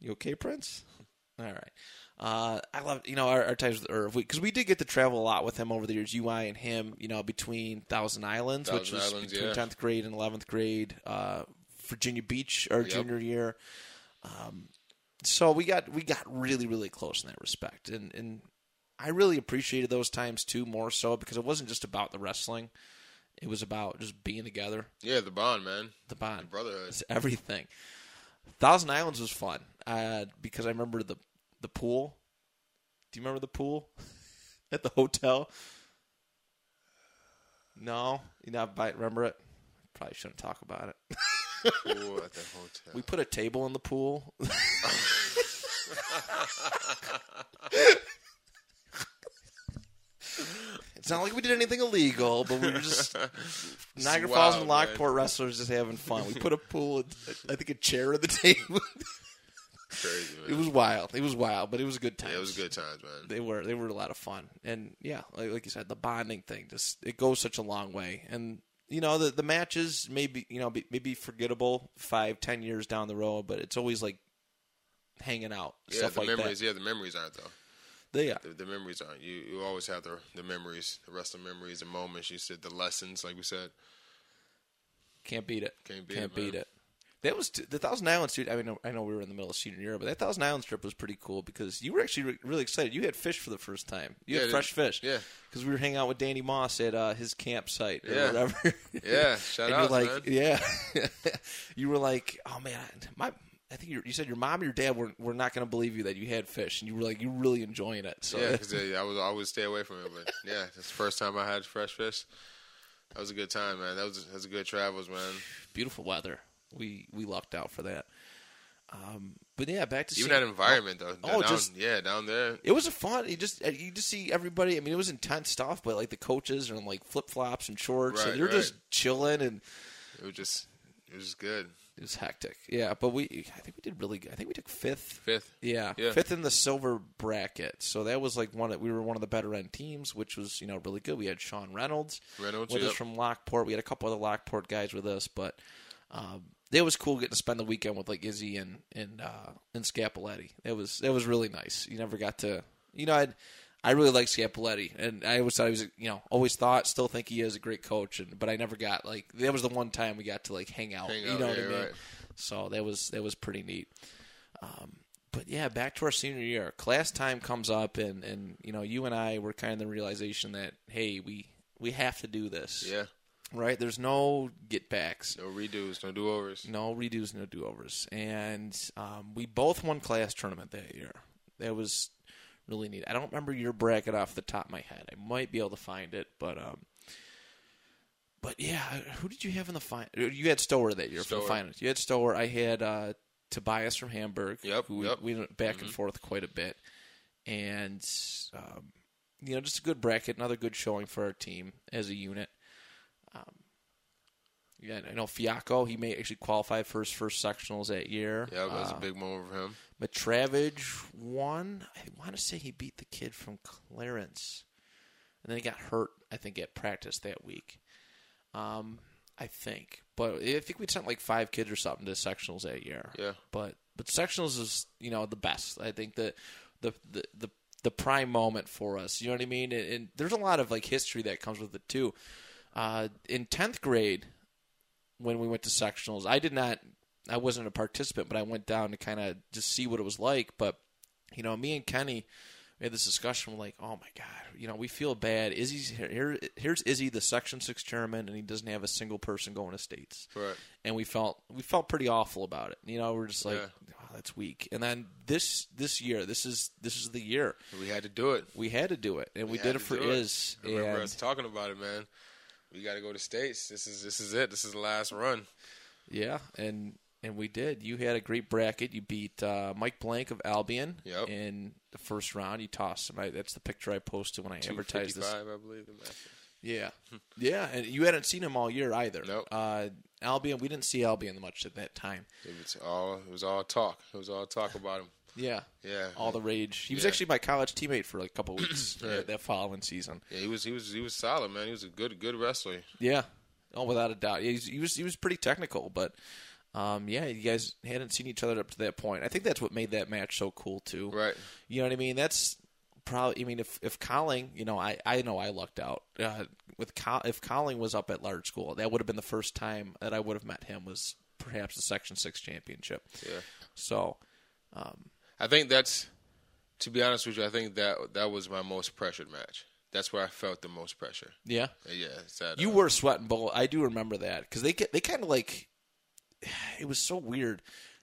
you okay, Prince? All right. Uh, I love you know our, our times with Irv because we, did get to travel a lot with him over the years. UI and him, you know, between Thousand Islands, which Thousand was Islands, between yeah. tenth grade and eleventh grade, uh, Virginia Beach, our Yep. junior year. Um, so we got we got really really close in that respect, and and I really appreciated those times too, more so because it wasn't just about the wrestling; it was about just being together, Yeah, the bond, man. the bond, Brotherhood. it's everything. Thousand Islands was fun uh, because I remember the the pool. Do you remember the pool at the hotel? No, you not by remember it. Probably shouldn't talk about it. Pool at the hotel. We put a table in the pool. It's not like we did anything illegal, but we were just Niagara Falls and wild. Lockport wrestlers just having fun. We put a pool, I think a chair at the table. Crazy, man. it was wild. It was wild, but it was a good time. yeah, it was good times, man. They were they were a lot of fun, and yeah, like, like you said, the bonding thing just it goes such a long way. And you know the the matches maybe you know be, maybe forgettable five ten years down the road, but it's always like hanging out Yeah, stuff the like memories. that. Yeah, the memories aren't though. They are. The, the memories aren't. You you always have the the memories, the rest of the memories, the moments. You said the lessons, like we said. Can't beat it. Can't beat Can't it, beat man. it. That was the Thousand Islands trip. I mean, I know we were in the middle of senior year, but that Thousand Islands trip was pretty cool because you were actually re- really excited. You had fish for the first time. You Yeah, had fresh fish. yeah. because we were hanging out with Danny Moss at uh, his campsite or Yeah. whatever. Yeah, shout and out, you're like, man. yeah, you were like, oh man, my. I think you you said your mom and your dad were, were not going to believe you that you had fish, and you were like, you really enjoying it. So Yeah, because I was I always stay away from it. But yeah, it's the first time I had fresh fish. That was a good time, man. That was that was a good travels, man. beautiful weather. We we lucked out for that. Um, but yeah, back to Even that environment, though. Oh, down, just- yeah, down there. It was a fun. You just you just see everybody. I mean, it was intense stuff, but like the coaches are in like flip flops and shorts, Right, and they're right. just chilling, and It was just it was just good. It was hectic. Yeah, but we I think we did really good. I think we took fifth. Fifth. Yeah, Yeah. fifth in the silver bracket. So that was like one. Of, we were one of the better end teams, which was you know really good. We had Sean Reynolds Reynolds, with us from Lockport. We had a couple other Lockport guys with us, but um, it was cool getting to spend the weekend with like Izzy and and uh, and Scapoletti. It was it was really nice. You never got to you know I I really like Scapoletti, and I always thought he was you know always thought still think he is a great coach, and but I never got like that was the one time we got to like hang out. Hang you out, know what yeah, I mean? right. So that was that was pretty neat. Um, but yeah, back to our senior year. Class time comes up, and and you know, you and I were kind of the realization that hey, we we have to do this. Yeah. Right. There's no get backs. No redos, no do overs. No redos, no do overs. And um, we both won class tournament that year. That was really neat. I don't remember your bracket off the top of my head. I might be able to find it, but um, but yeah, who did you have in the final? You had Stower that year for the finals. You had Stower. I had uh, Tobias from Hamburg. Yep, who we- yep. we went back and Mhm. forth quite a bit, and um, you know, just a good bracket, another good showing for our team as a unit. Um, yeah, I know Fiaco. He may actually qualify for his first sectionals that year. Yeah, that was Uh, a big moment for him. Matravage won. I want to say he beat the kid from Clarence, and then he got hurt. I think at practice that week. Um, I think, but I think we sent like five kids or something to sectionals that year. Yeah. But but sectionals is you know the best. I think the the the the, the prime moment for us. You know what I mean? And, and there's a lot of like history that comes with it too. Uh, in tenth grade, when we went to sectionals, I did not. I wasn't a participant, but I went down to kind of just see what it was like. But you know, me and Kenny we had this discussion. We're like, oh my god, you know, we feel bad. Izzy's here. here here's Izzy, the Section Six chairman, and he doesn't have a single person going to states Right. and we felt we felt pretty awful about it. You know, we're just like, Yeah. wow, that's weak. And then this this year, this is this is the year We had to do it. we had to do it, and we, had did it for it. Iz. I remember and us talking about it, man. We got to go to states. This is this is it. This is the last run. yeah, and and we did. You had a great bracket. You beat uh, Mike Blank of Albion Yep. in the first round. You tossed him. I, that's the picture I posted when I advertised this. I believe. Yeah, yeah, and you hadn't seen him all year either. Nope. Uh, Albion, we didn't see Albion much at that time. It was all it was all talk. It was all talk about him. Yeah, Yeah. all the rage. He was Yeah. actually my college teammate for like a couple weeks Right. that, following season. Yeah, he was he was he was solid, man. He was a good good wrestler. Yeah, oh, without a doubt. Yeah, he was he was pretty technical, but um, yeah, you guys hadn't seen each other up to that point. I think that's what made that match so cool too. Right. You know what I mean? That's probably. I mean, if if Colling, you know, I I know I lucked out uh, with Col- if Colling was up at large school, that would have been the first time that I would have met him. Was perhaps the Section Six championship. Yeah. So I think that's to be honest with you, I think that that was my most pressured match. That's where I felt the most pressure. yeah, Yeah, that, You uh, were sweating bull. I do remember that because they get they kind of like it was so weird.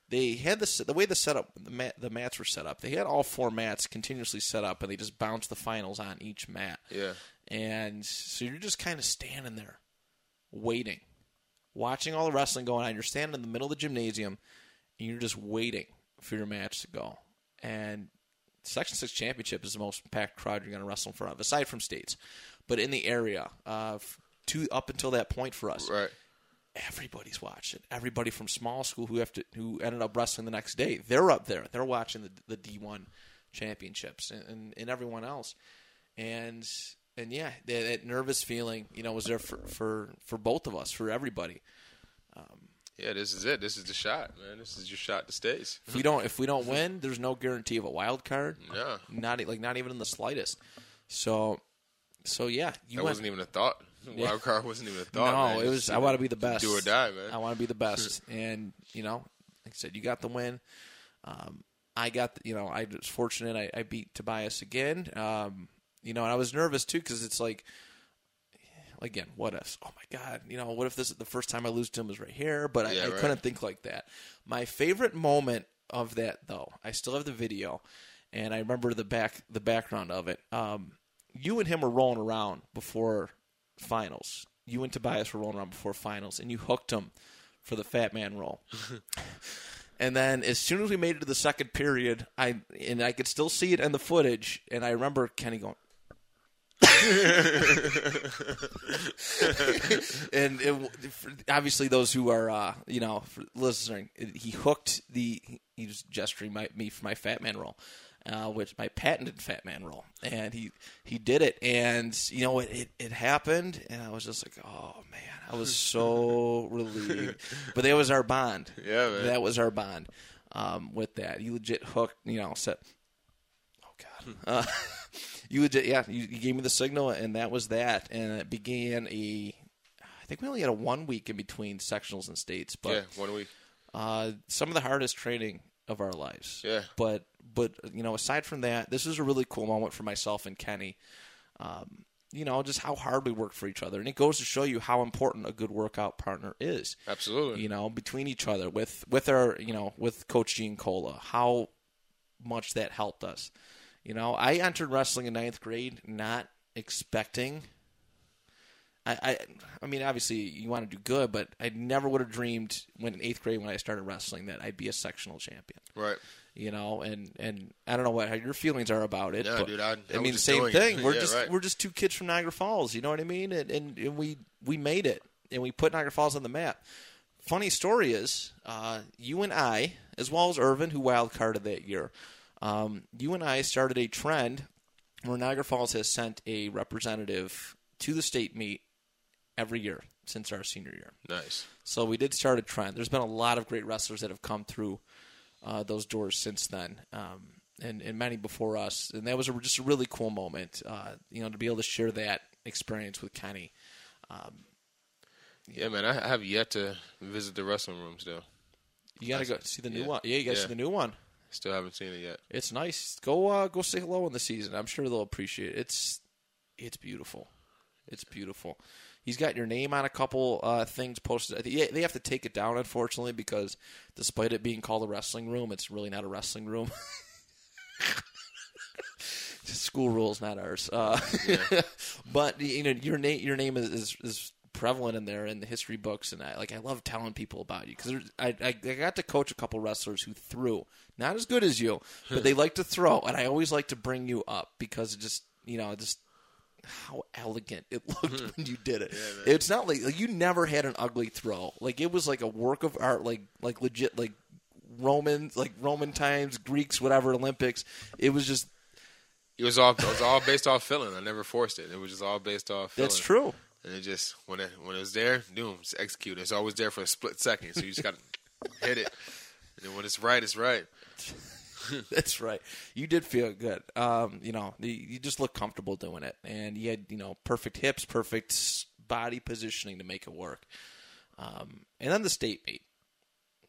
They had the the way the setup the mat, the mats were set up. They had all four mats continuously set up, and they just bounced the finals on each mat. Yeah. And so you're just kind of standing there, waiting, watching all the wrestling going on. You're standing in the middle of the gymnasium, and you're just waiting for your match to go. And Section Six Championship is the most packed crowd you're going to wrestle in front of, aside from states. But in the area, uh, to up until that point for us, Right. Everybody's watching. Everybody from small school who have to who ended up wrestling the next day, they're up there. They're watching the the D one championships and, and, and everyone else. And and yeah, that, that nervous feeling, you know, was there for, for for both of us, for everybody. Um, yeah, this is it. This is the shot, man. This is your shot to stays. If we don't if we don't win, there's no guarantee of a wild card. Yeah. Not like not even in the slightest. So so yeah, you That went, wasn't even a thought. Wild card wasn't even a thought. no, man. it was. I want to be the best. Do or die, man. I want to be the best, and you know, like I said, you got the win. Um, I got, the, you know, I was fortunate. I, I beat Tobias again. Um, you know, and I was nervous too because it's like, again, what if? Oh my God, you know, what if this is the first time I lose to him is right here? But I, Yeah, I right. couldn't think like that. My favorite moment of that, though, I still have the video, and I remember the back, the background of it. Um, you and him were rolling around before finals. You and Tobias were rolling around before finals, and you hooked him for the Fat Man roll. and then as soon as we made it to the second period, I and I could still see it in the footage, and I remember Kenny going. and it, obviously, those who are uh, you know listening, he hooked the he was gesturing my, me for my Fat Man roll, uh, which my patented Fat Man roll, and he he did it, and you know it, it it happened, and I was just like, oh man, I was so relieved. But that was our bond. Yeah, man. that was our bond. Um, with that, you legit hooked, you know, set. Oh God. Uh, you legit, yeah. You, you gave me the signal, and that was that. And it began a. I think we only had a one week in between sectionals and states, but yeah, one week. uh, some of the hardest training of our lives. Yeah. But but you know, aside from that, this is a really cool moment for myself and Kenny. Um, you know, just how hard we work for each other, and it goes to show you how important a good workout partner is. Absolutely. You know, between each other, with with our, you know, with Coach Gene Cola, how much that helped us. You know, I entered wrestling in ninth grade, not expecting. I, I, I mean, obviously you want to do good, but I never would have dreamed when in eighth grade when I started wrestling that I'd be a sectional champion right. you know, and and I don't know what how your feelings are about it. No, but, dude, I- I mean, same thing. it. We're Yeah, just right. we're just two kids from Niagara Falls. You know what I mean? And, and, and we we made it, and we put Niagara Falls on the map. Funny story is, uh, you and I, as well as Irvin, who wild carded that year, um, you and I started a trend where Niagara Falls has sent a representative to the state meet every year since our senior year. Nice. So we did start a trend. There's been a lot of great wrestlers that have come through uh, those doors since then, um, and, and many before us. And that was a, just a really cool moment, uh, you know, to be able to share that experience with Kenny. Yeah, man. I have yet to visit the wrestling rooms though. You got to go see the new Yeah. one. Yeah, you got to Yeah. see the new one. Still haven't seen it yet. It's nice. Go uh, go say hello in the season. I'm sure they'll appreciate it. It's it's beautiful. It's beautiful. He's got your name on a couple uh, things posted. They have to take it down, unfortunately, because despite it being called a wrestling room, it's really not a wrestling room. School rules, not ours. Uh, but you know, your name your name is, is is prevalent in there in the history books, and I like I love telling people about you because I, I I got to coach a couple wrestlers who threw not as good as you, but they like to throw, and I always like to bring you up because it just you know just how elegant it looked hmm. when you did it. it's not like, like you never had an ugly throw. Like it was like a work of art, like like legit like Roman like Roman times, Greeks, whatever, Olympics. It was just It was all it was all based off feeling. I never forced it. It was just all based off. Feeling. that's true. And it just when it when it was there, boom, just execute. It's always there for a split second, so you just got to hit it. And then when it's right, it's right. That's right. You did feel good. Um, you know, you just look comfortable doing it, and you had you know perfect hips, perfect body positioning to make it work. Um, and then the state meet.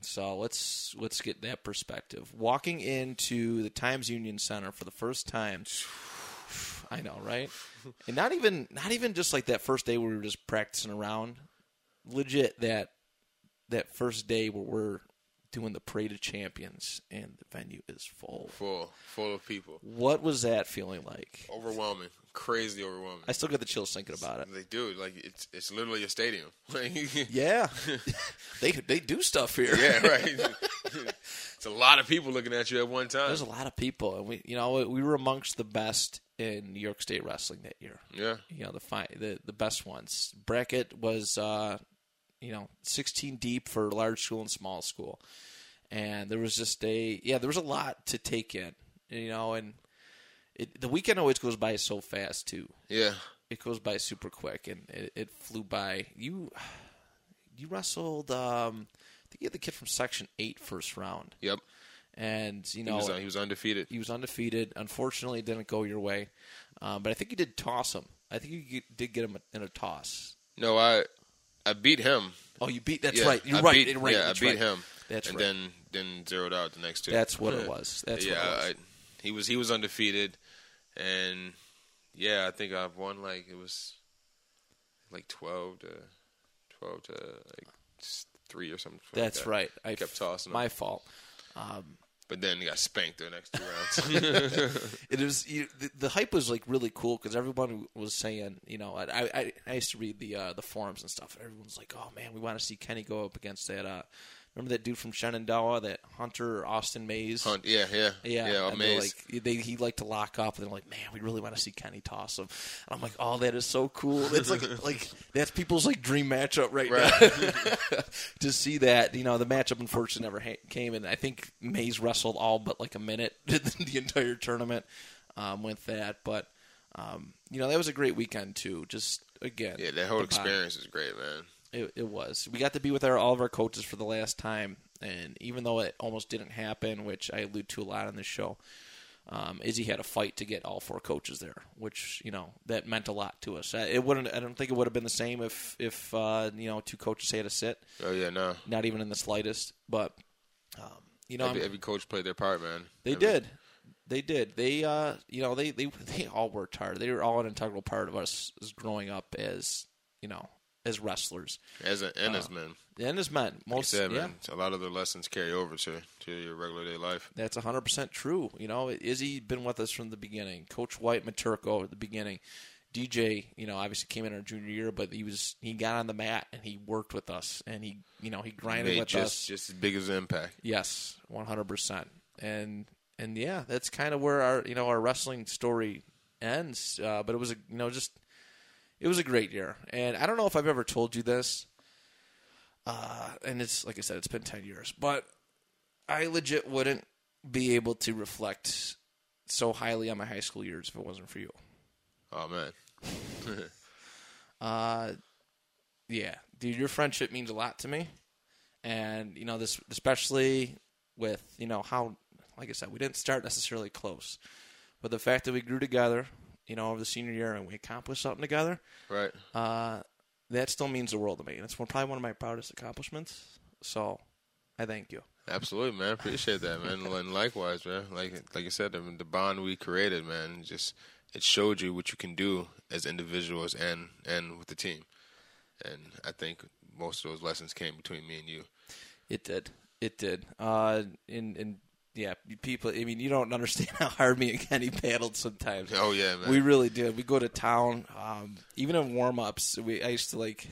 So let's let's get that perspective. Walking into the Times Union Center for the first time. I know, right? And not even not even just like that first day where we were just practicing around. Legit that that first day where we're doing the parade of champions and the venue is full. Full, full of people. What was that feeling like? Overwhelming, crazy overwhelming. I still get the chills thinking about it. They do like it's it's literally a stadium. Yeah, they they do stuff here. yeah, right. it's a lot of people looking at you at one time. There's a lot of people, and we you know we were amongst the best in New York State wrestling that year. yeah, You know the fi- the the best ones. Bracket was uh, you know 16 deep for large school and small school, and there was just a yeah there was a lot to take in. You know, and it, the weekend always goes by so fast too. yeah. it goes by super quick and it, it flew by. You you wrestled um I think you had the kid from section 8 first round. Yep. And you He know was uh, he was undefeated. he was undefeated. Unfortunately, it didn't go your way. Um, but I think you did toss him. I think you did get him in a toss. No, I I beat him. Oh, you beat. That's Yeah, right. You're I right. Beat, You're right. Yeah, That's I beat right. him. That's and right. And then then zeroed out the next two. That's what it was. That's yeah, what it was. I, he was he was undefeated, and yeah, I think I've won like it was like twelve to twelve to like three or something. like That's that. right. I kept tossing him. My fault. Um, But then he got spanked the next two rounds. It was you, the, the hype was like really cool because everyone was saying, you know, I, I I used to read the uh, the forums and stuff. And everyone's like, oh man, we want to see Kenny go up against that. Uh, remember that dude from Shenandoah, that Hunter Austin Mays? Hunt, yeah, yeah, Yeah, yeah. and they're like they he liked to lock up, and they're like, "Man, we really want to see Kenny toss him." And I'm like, "Oh, that is so cool! It's like like that's people's like dream matchup right, now." to see that, you know, the matchup unfortunately never ha- came, and I think Mays wrestled all but like a minute the entire tournament um, with that. But um, you know, that was a great weekend too. Just again, yeah, that whole body. experience is great, man. It, it was. We got to be with our all of our coaches for the last time, and even though it almost didn't happen, which I allude to a lot on this show, um, Izzy had a fight to get all four coaches there, which you know that meant a lot to us. It wouldn't. I don't think it would have been the same if if uh, you know two coaches had to sit, Oh yeah, no, not even in the slightest. But um, you know, every, every coach played their part, man. they mean, did. They did. They, uh, you know, they, they they all worked hard. They were all an integral part of us growing up as you know as wrestlers as a, and as men. and as men. Like Most said, yeah, man, a lot of the lessons carry over to to your regular day life. that's hundred percent true. You know, Izzy been with us from the beginning. Coach White Maturko at the beginning. DJ, you know, obviously came in our junior year, but he was he got on the mat and he worked with us and he, you know, he grinded Made with just us. just as big as impact. Yes, one hundred percent. And and yeah, that's kind of where our you know our wrestling story ends. Uh, but it was a you know just it was a great year, and I don't know if I've ever told you this. Uh, and it's like I said, it's been ten years, but I legit wouldn't be able to reflect so highly on my high school years if it wasn't for you. Oh man, Uh, yeah, dude, your friendship means a lot to me, and you know this, especially with you know how, like I said, we didn't start necessarily close, but the fact that we grew together, you know, over the senior year and we accomplished something together, right? uh, that still means the world to me. And it's one, probably one of my proudest accomplishments. So, I thank you. Absolutely, man. Appreciate that, man. and likewise, man. Like like I said, the, the bond we created, man, just it showed you what you can do as individuals and and with the team. And I think most of those lessons came between me and you. It did. It did. Uh, and and yeah, people. I mean, you don't understand how hard me and Kenny battled sometimes. Oh yeah, man. We really did. We go to town. Um, even in warm ups, we I used to like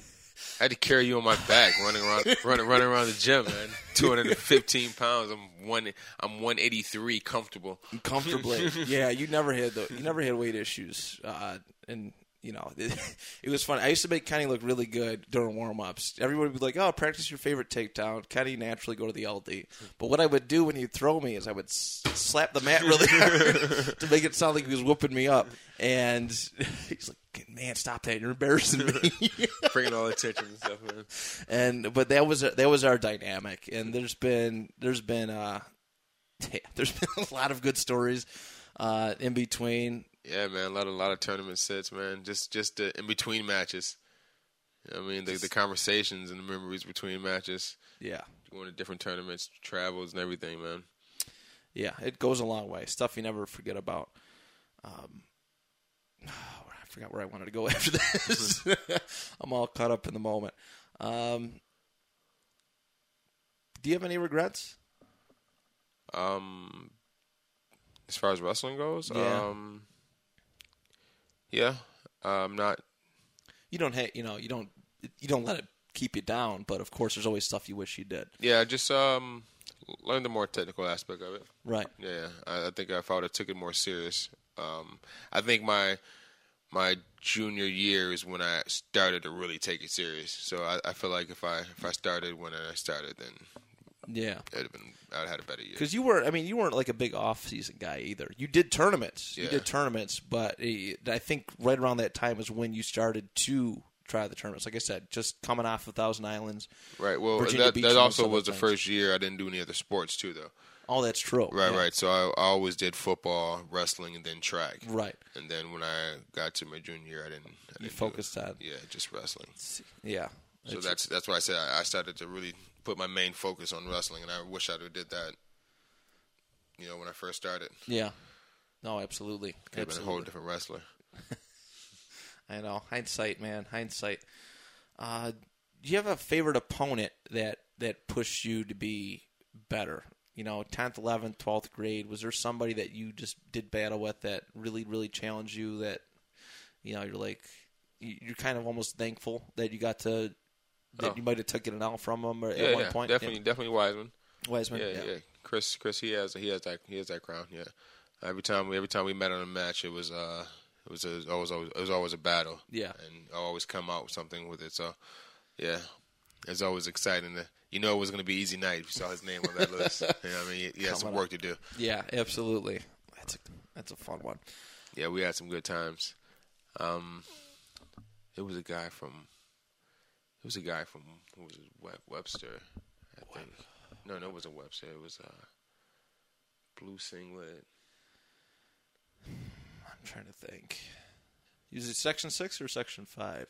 I had to carry you on my back, running around, running, running around the gym, man. Two hundred and fifteen pounds. I'm one. I'm one eighty three, comfortable. comfortably. yeah, you never had the you never had weight issues, uh, and you know it, it was fun. I used to make Kenny look really good during warm ups. Everybody would be like, "Oh, practice your favorite takedown." Kenny naturally go to the LD, but what I would do when he'd throw me is I would s- slap the mat really hard to make it sound like he was whooping me up, and he's like, "Man, stop that! You're embarrassing me." bringing all the attention and stuff, man. and but that was that was our dynamic and there's been there's been uh yeah, there's been a lot of good stories uh in between Yeah, man. A lot of a lot of tournament sets, man. Just just the in between matches. You know I mean, the, the conversations and the memories between matches, yeah going to different tournaments, travels, and everything, man. yeah it goes a long way stuff you never forget about um I forgot where I wanted to go after this. I'm all caught up in the moment. Um, do you have any regrets? Um, as far as wrestling goes, Yeah. um, yeah, I'm not. You don't hate, you know, you don't, you don't let it keep you down. But of course, there's always stuff you wish you did. Yeah, just um, learn the more technical aspect of it. Right. Yeah, I, I think if I would have took it more serious, um, I think my my junior year is when I started to really take it serious. So I, I feel like if I if I started when I started, then Yeah. it'd have been I'd have had a better year. Because you were, I mean, you weren't like a big off-season guy either. You did tournaments. You did tournaments, but eh, I think right around that time is when you started to try the tournaments. Like I said, just coming off of Thousand Islands. Right. Well, Virginia that Beach that also was the first year I didn't do any other sports too, though. Oh, that's true. Right, Yeah. right. So I, I always did football, wrestling, and then track. Right. And then when I got to my junior year, I didn't. I You didn't do- focused on. Yeah, just wrestling. Yeah. So It's- that's that's why I said I, I started to really put my main focus on wrestling, and I wish I'd have did that. You know, when I first started, Yeah. No, absolutely. could have been a whole different wrestler. I know. Hindsight, man. Hindsight. Uh, do you have a favorite opponent that that pushed you to be better? You know, tenth, eleventh, twelfth grade. Was there somebody that you just did battle with that really, really challenged you? That you know, you're like, you're kind of almost thankful that you got to that Oh. you might have taken an L from him or Yeah, at one yeah, point. definitely, definitely Wiseman. Wiseman. Yeah, yeah, Chris, Chris, he has he has that he has that crown. Yeah. Every time we every time we met on a match, it was uh it was, a, always, always it was always a battle. Yeah. and I always come out with something with it. So, yeah, it's always exciting. To, you know, it was going to be easy night if you saw his name on that list. You know, what I mean, he, he had some work to do. Yeah, absolutely. That's a, that's a fun one. Yeah, we had some good times. Um, it was a guy from. It was a guy from who was it, Webster, I think. No, no, it wasn't Webster. It was uh, Blue Singlet. I'm trying to think. Is it section six or section five?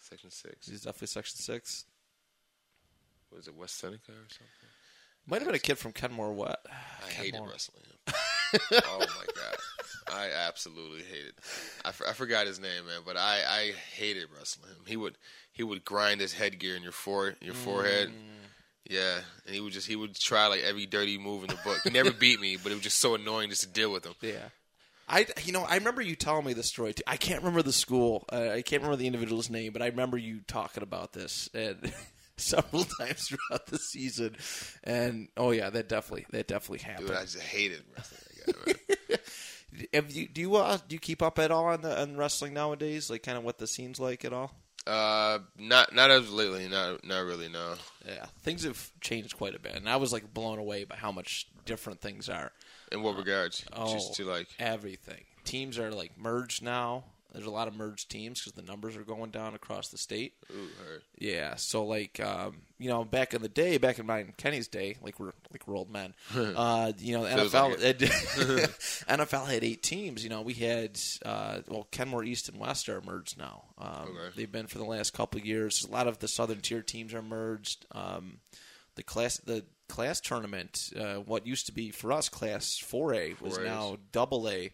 Section six. He's definitely section six. Was it West Seneca or something? Might have been a kid from Kenmore. What? I hated wrestling him. oh my god, I absolutely hated. I, f- I forgot his name, man, but I, I hated wrestling him. He would he would grind his headgear in your fore your forehead. Mm. Yeah, and he would just he would try like every dirty move in the book. He never beat me, but it was just so annoying just to deal with him. Yeah. I, you know, I remember you telling me this story. Too. I can't remember the school. Uh, I can't remember the individual's name, but I remember you talking about this and several times throughout the season. And oh yeah, that definitely that definitely happened. Dude, I just hated wrestling. Guy. Have you do you uh, do you keep up at all on the on wrestling nowadays? Like kind of what the scene's like at all? Uh, not not as lately. Not not really. No. Yeah, things have changed quite a bit, and I was like blown away by how much different things are. In what regards? Oh, Just to like. everything. Teams are like merged now. There's a lot of merged teams because the numbers are going down across the state. Ooh, heard. Yeah, so like um, you know, back in the day, back in mine Kenny's day, like we're like we're old men. uh, you know, NFL NFL had eight teams. You know, we had uh, well, Kenmore East and West are merged now. Um, Okay. They've been for the last couple of years. A lot of the Southern Tier teams are merged. Um, the class the class tournament, uh, what used to be for us Class 4A, was 4As. now Double A,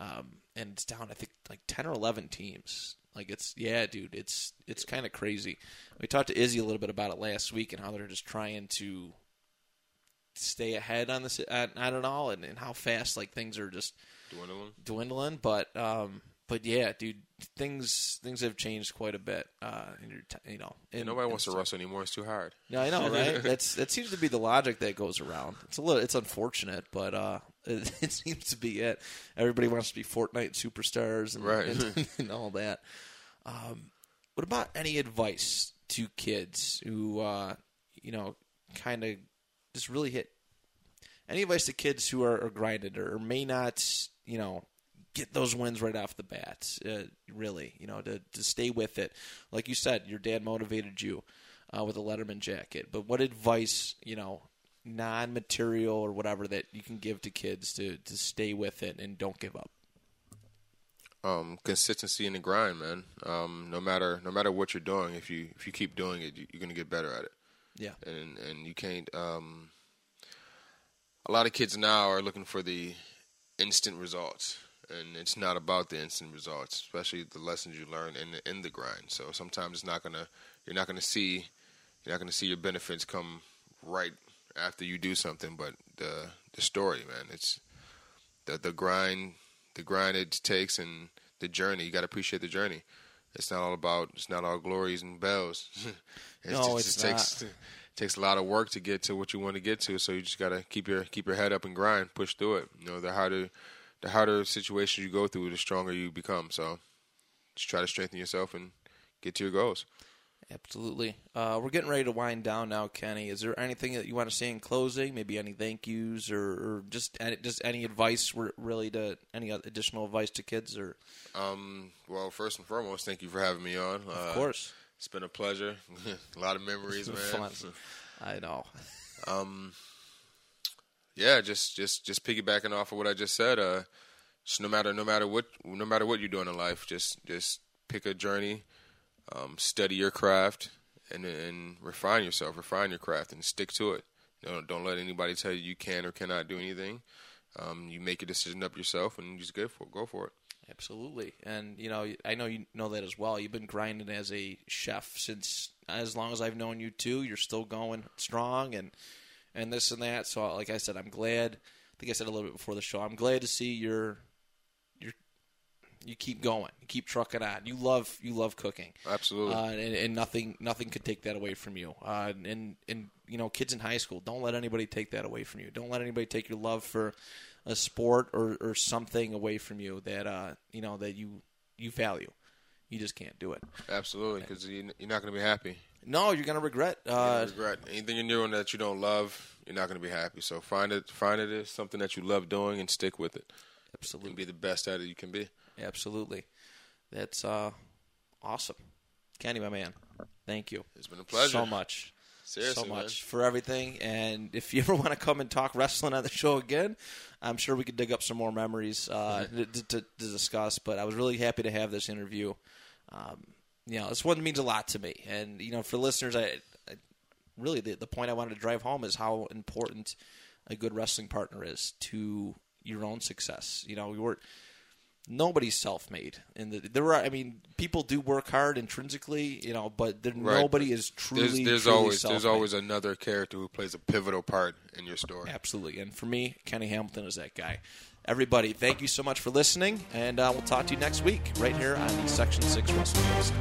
um, and it's down I think like ten or eleven teams. Like it's yeah, dude, it's it's kind of crazy. We talked to Izzy a little bit about it last week and how they're just trying to stay ahead on this. I, I don't and, and how fast like things are just Dwindling. dwindling. But um, but yeah, dude, things things have changed quite a bit. Uh, in your t- you know, in, Nobody wants to stuff. wrestle anymore. It's too hard. No, I know, right? That's that seems to be the logic that goes around. It's a little, it's unfortunate, but uh, it, it seems to be it. Everybody wants to be Fortnite superstars, and, Right. and, and all that. Um, what about any advice to kids who, uh, you know, kind of just really hit? Any advice to kids who are, are grinded or may not, you know, get those wins right off the bat? Uh, really, you know, to to stay with it. Like you said, your dad motivated you uh, with a Letterman jacket. But what advice, you know, non-material or whatever that you can give to kids to to stay with it and don't give up? um, consistency in the grind, man. Um, no matter no matter what you're doing, if you if you keep doing it, you, you're gonna get better at it. Yeah. And and you can't. Um, a lot of kids now are looking for the instant results, and it's not about the instant results, especially the lessons you learn in the, in the grind. So sometimes it's not gonna you're not gonna see you're not gonna see your benefits come right after you do something, but the the story, man, it's the the grind the grind it takes and the journey. You got to appreciate the journey. It's not all about. It's not all glories and bells. it No, just, it's just takes takes a lot of work to get to what you want to get to. So you just got to keep your keep your head up and grind, push through it. You know, the harder the harder situations you go through, the stronger you become. So just try to strengthen yourself and get to your goals. Absolutely. Uh, we're getting ready to wind down now, Kenny. Is there anything that you want to say in closing? Maybe any thank yous or, or just any, just any advice, re- really, to any additional advice to kids? Or Um, well, first and foremost, thank you for having me on. Uh, of course, it's been a pleasure. a lot of memories, man. fun. I know. Um, yeah, just just just piggybacking off of what I just said. Uh, just no matter no matter what no matter what you're doing in life, just just pick a journey, um, study your craft, and and refine yourself, refine your craft, and stick to it. You know, don't let anybody tell you you can or cannot do anything. Um, you make a decision up yourself, and you just go for go for it. Absolutely, and you know, I know you know that as well. You've been grinding as a chef since as long as I've known you too. You're still going strong, and and this and that. So, like I said, I'm glad. I think I said a little bit before the show. I'm glad to see your your you keep going, you keep trucking on. You love you love cooking, Absolutely. uh, and, and nothing nothing could take that away from you. Uh, and and you know, kids in high school, don't let anybody take that away from you. Don't let anybody take your love for a sport or, or something away from you that uh you know that you you value. You just can't do it. Absolutely, because you're not going to be happy. No, you're gonna regret. You're Uh, gonna regret anything you're doing that you don't love. You're not going to be happy. So find it, find it as something that you love doing, and stick with it, absolutely. and be the best at it you can be. Absolutely. That's uh, awesome. Kenny, my man, thank you. It's been a pleasure. So much. Seriously, so man. much for everything. And if you ever want to come and talk wrestling on the show again, I'm sure we could dig up some more memories uh, to, to, to discuss. But I was really happy to have this interview. Um, you know, this one means a lot to me. And, you know, for listeners, I, I really the, the point I wanted to drive home is how important a good wrestling partner is to your own success. You know, we were nobody's self-made, and the, there are. I mean, people do work hard intrinsically, you know, but there, Right. nobody is truly. There's, there's truly always self-made. there's always another character who plays a pivotal part in your story. Absolutely. And for me, Kenny Hamilton is that guy. Everybody, thank you so much for listening, and uh, we'll talk to you next week right here on the Section 6 WrestleCast.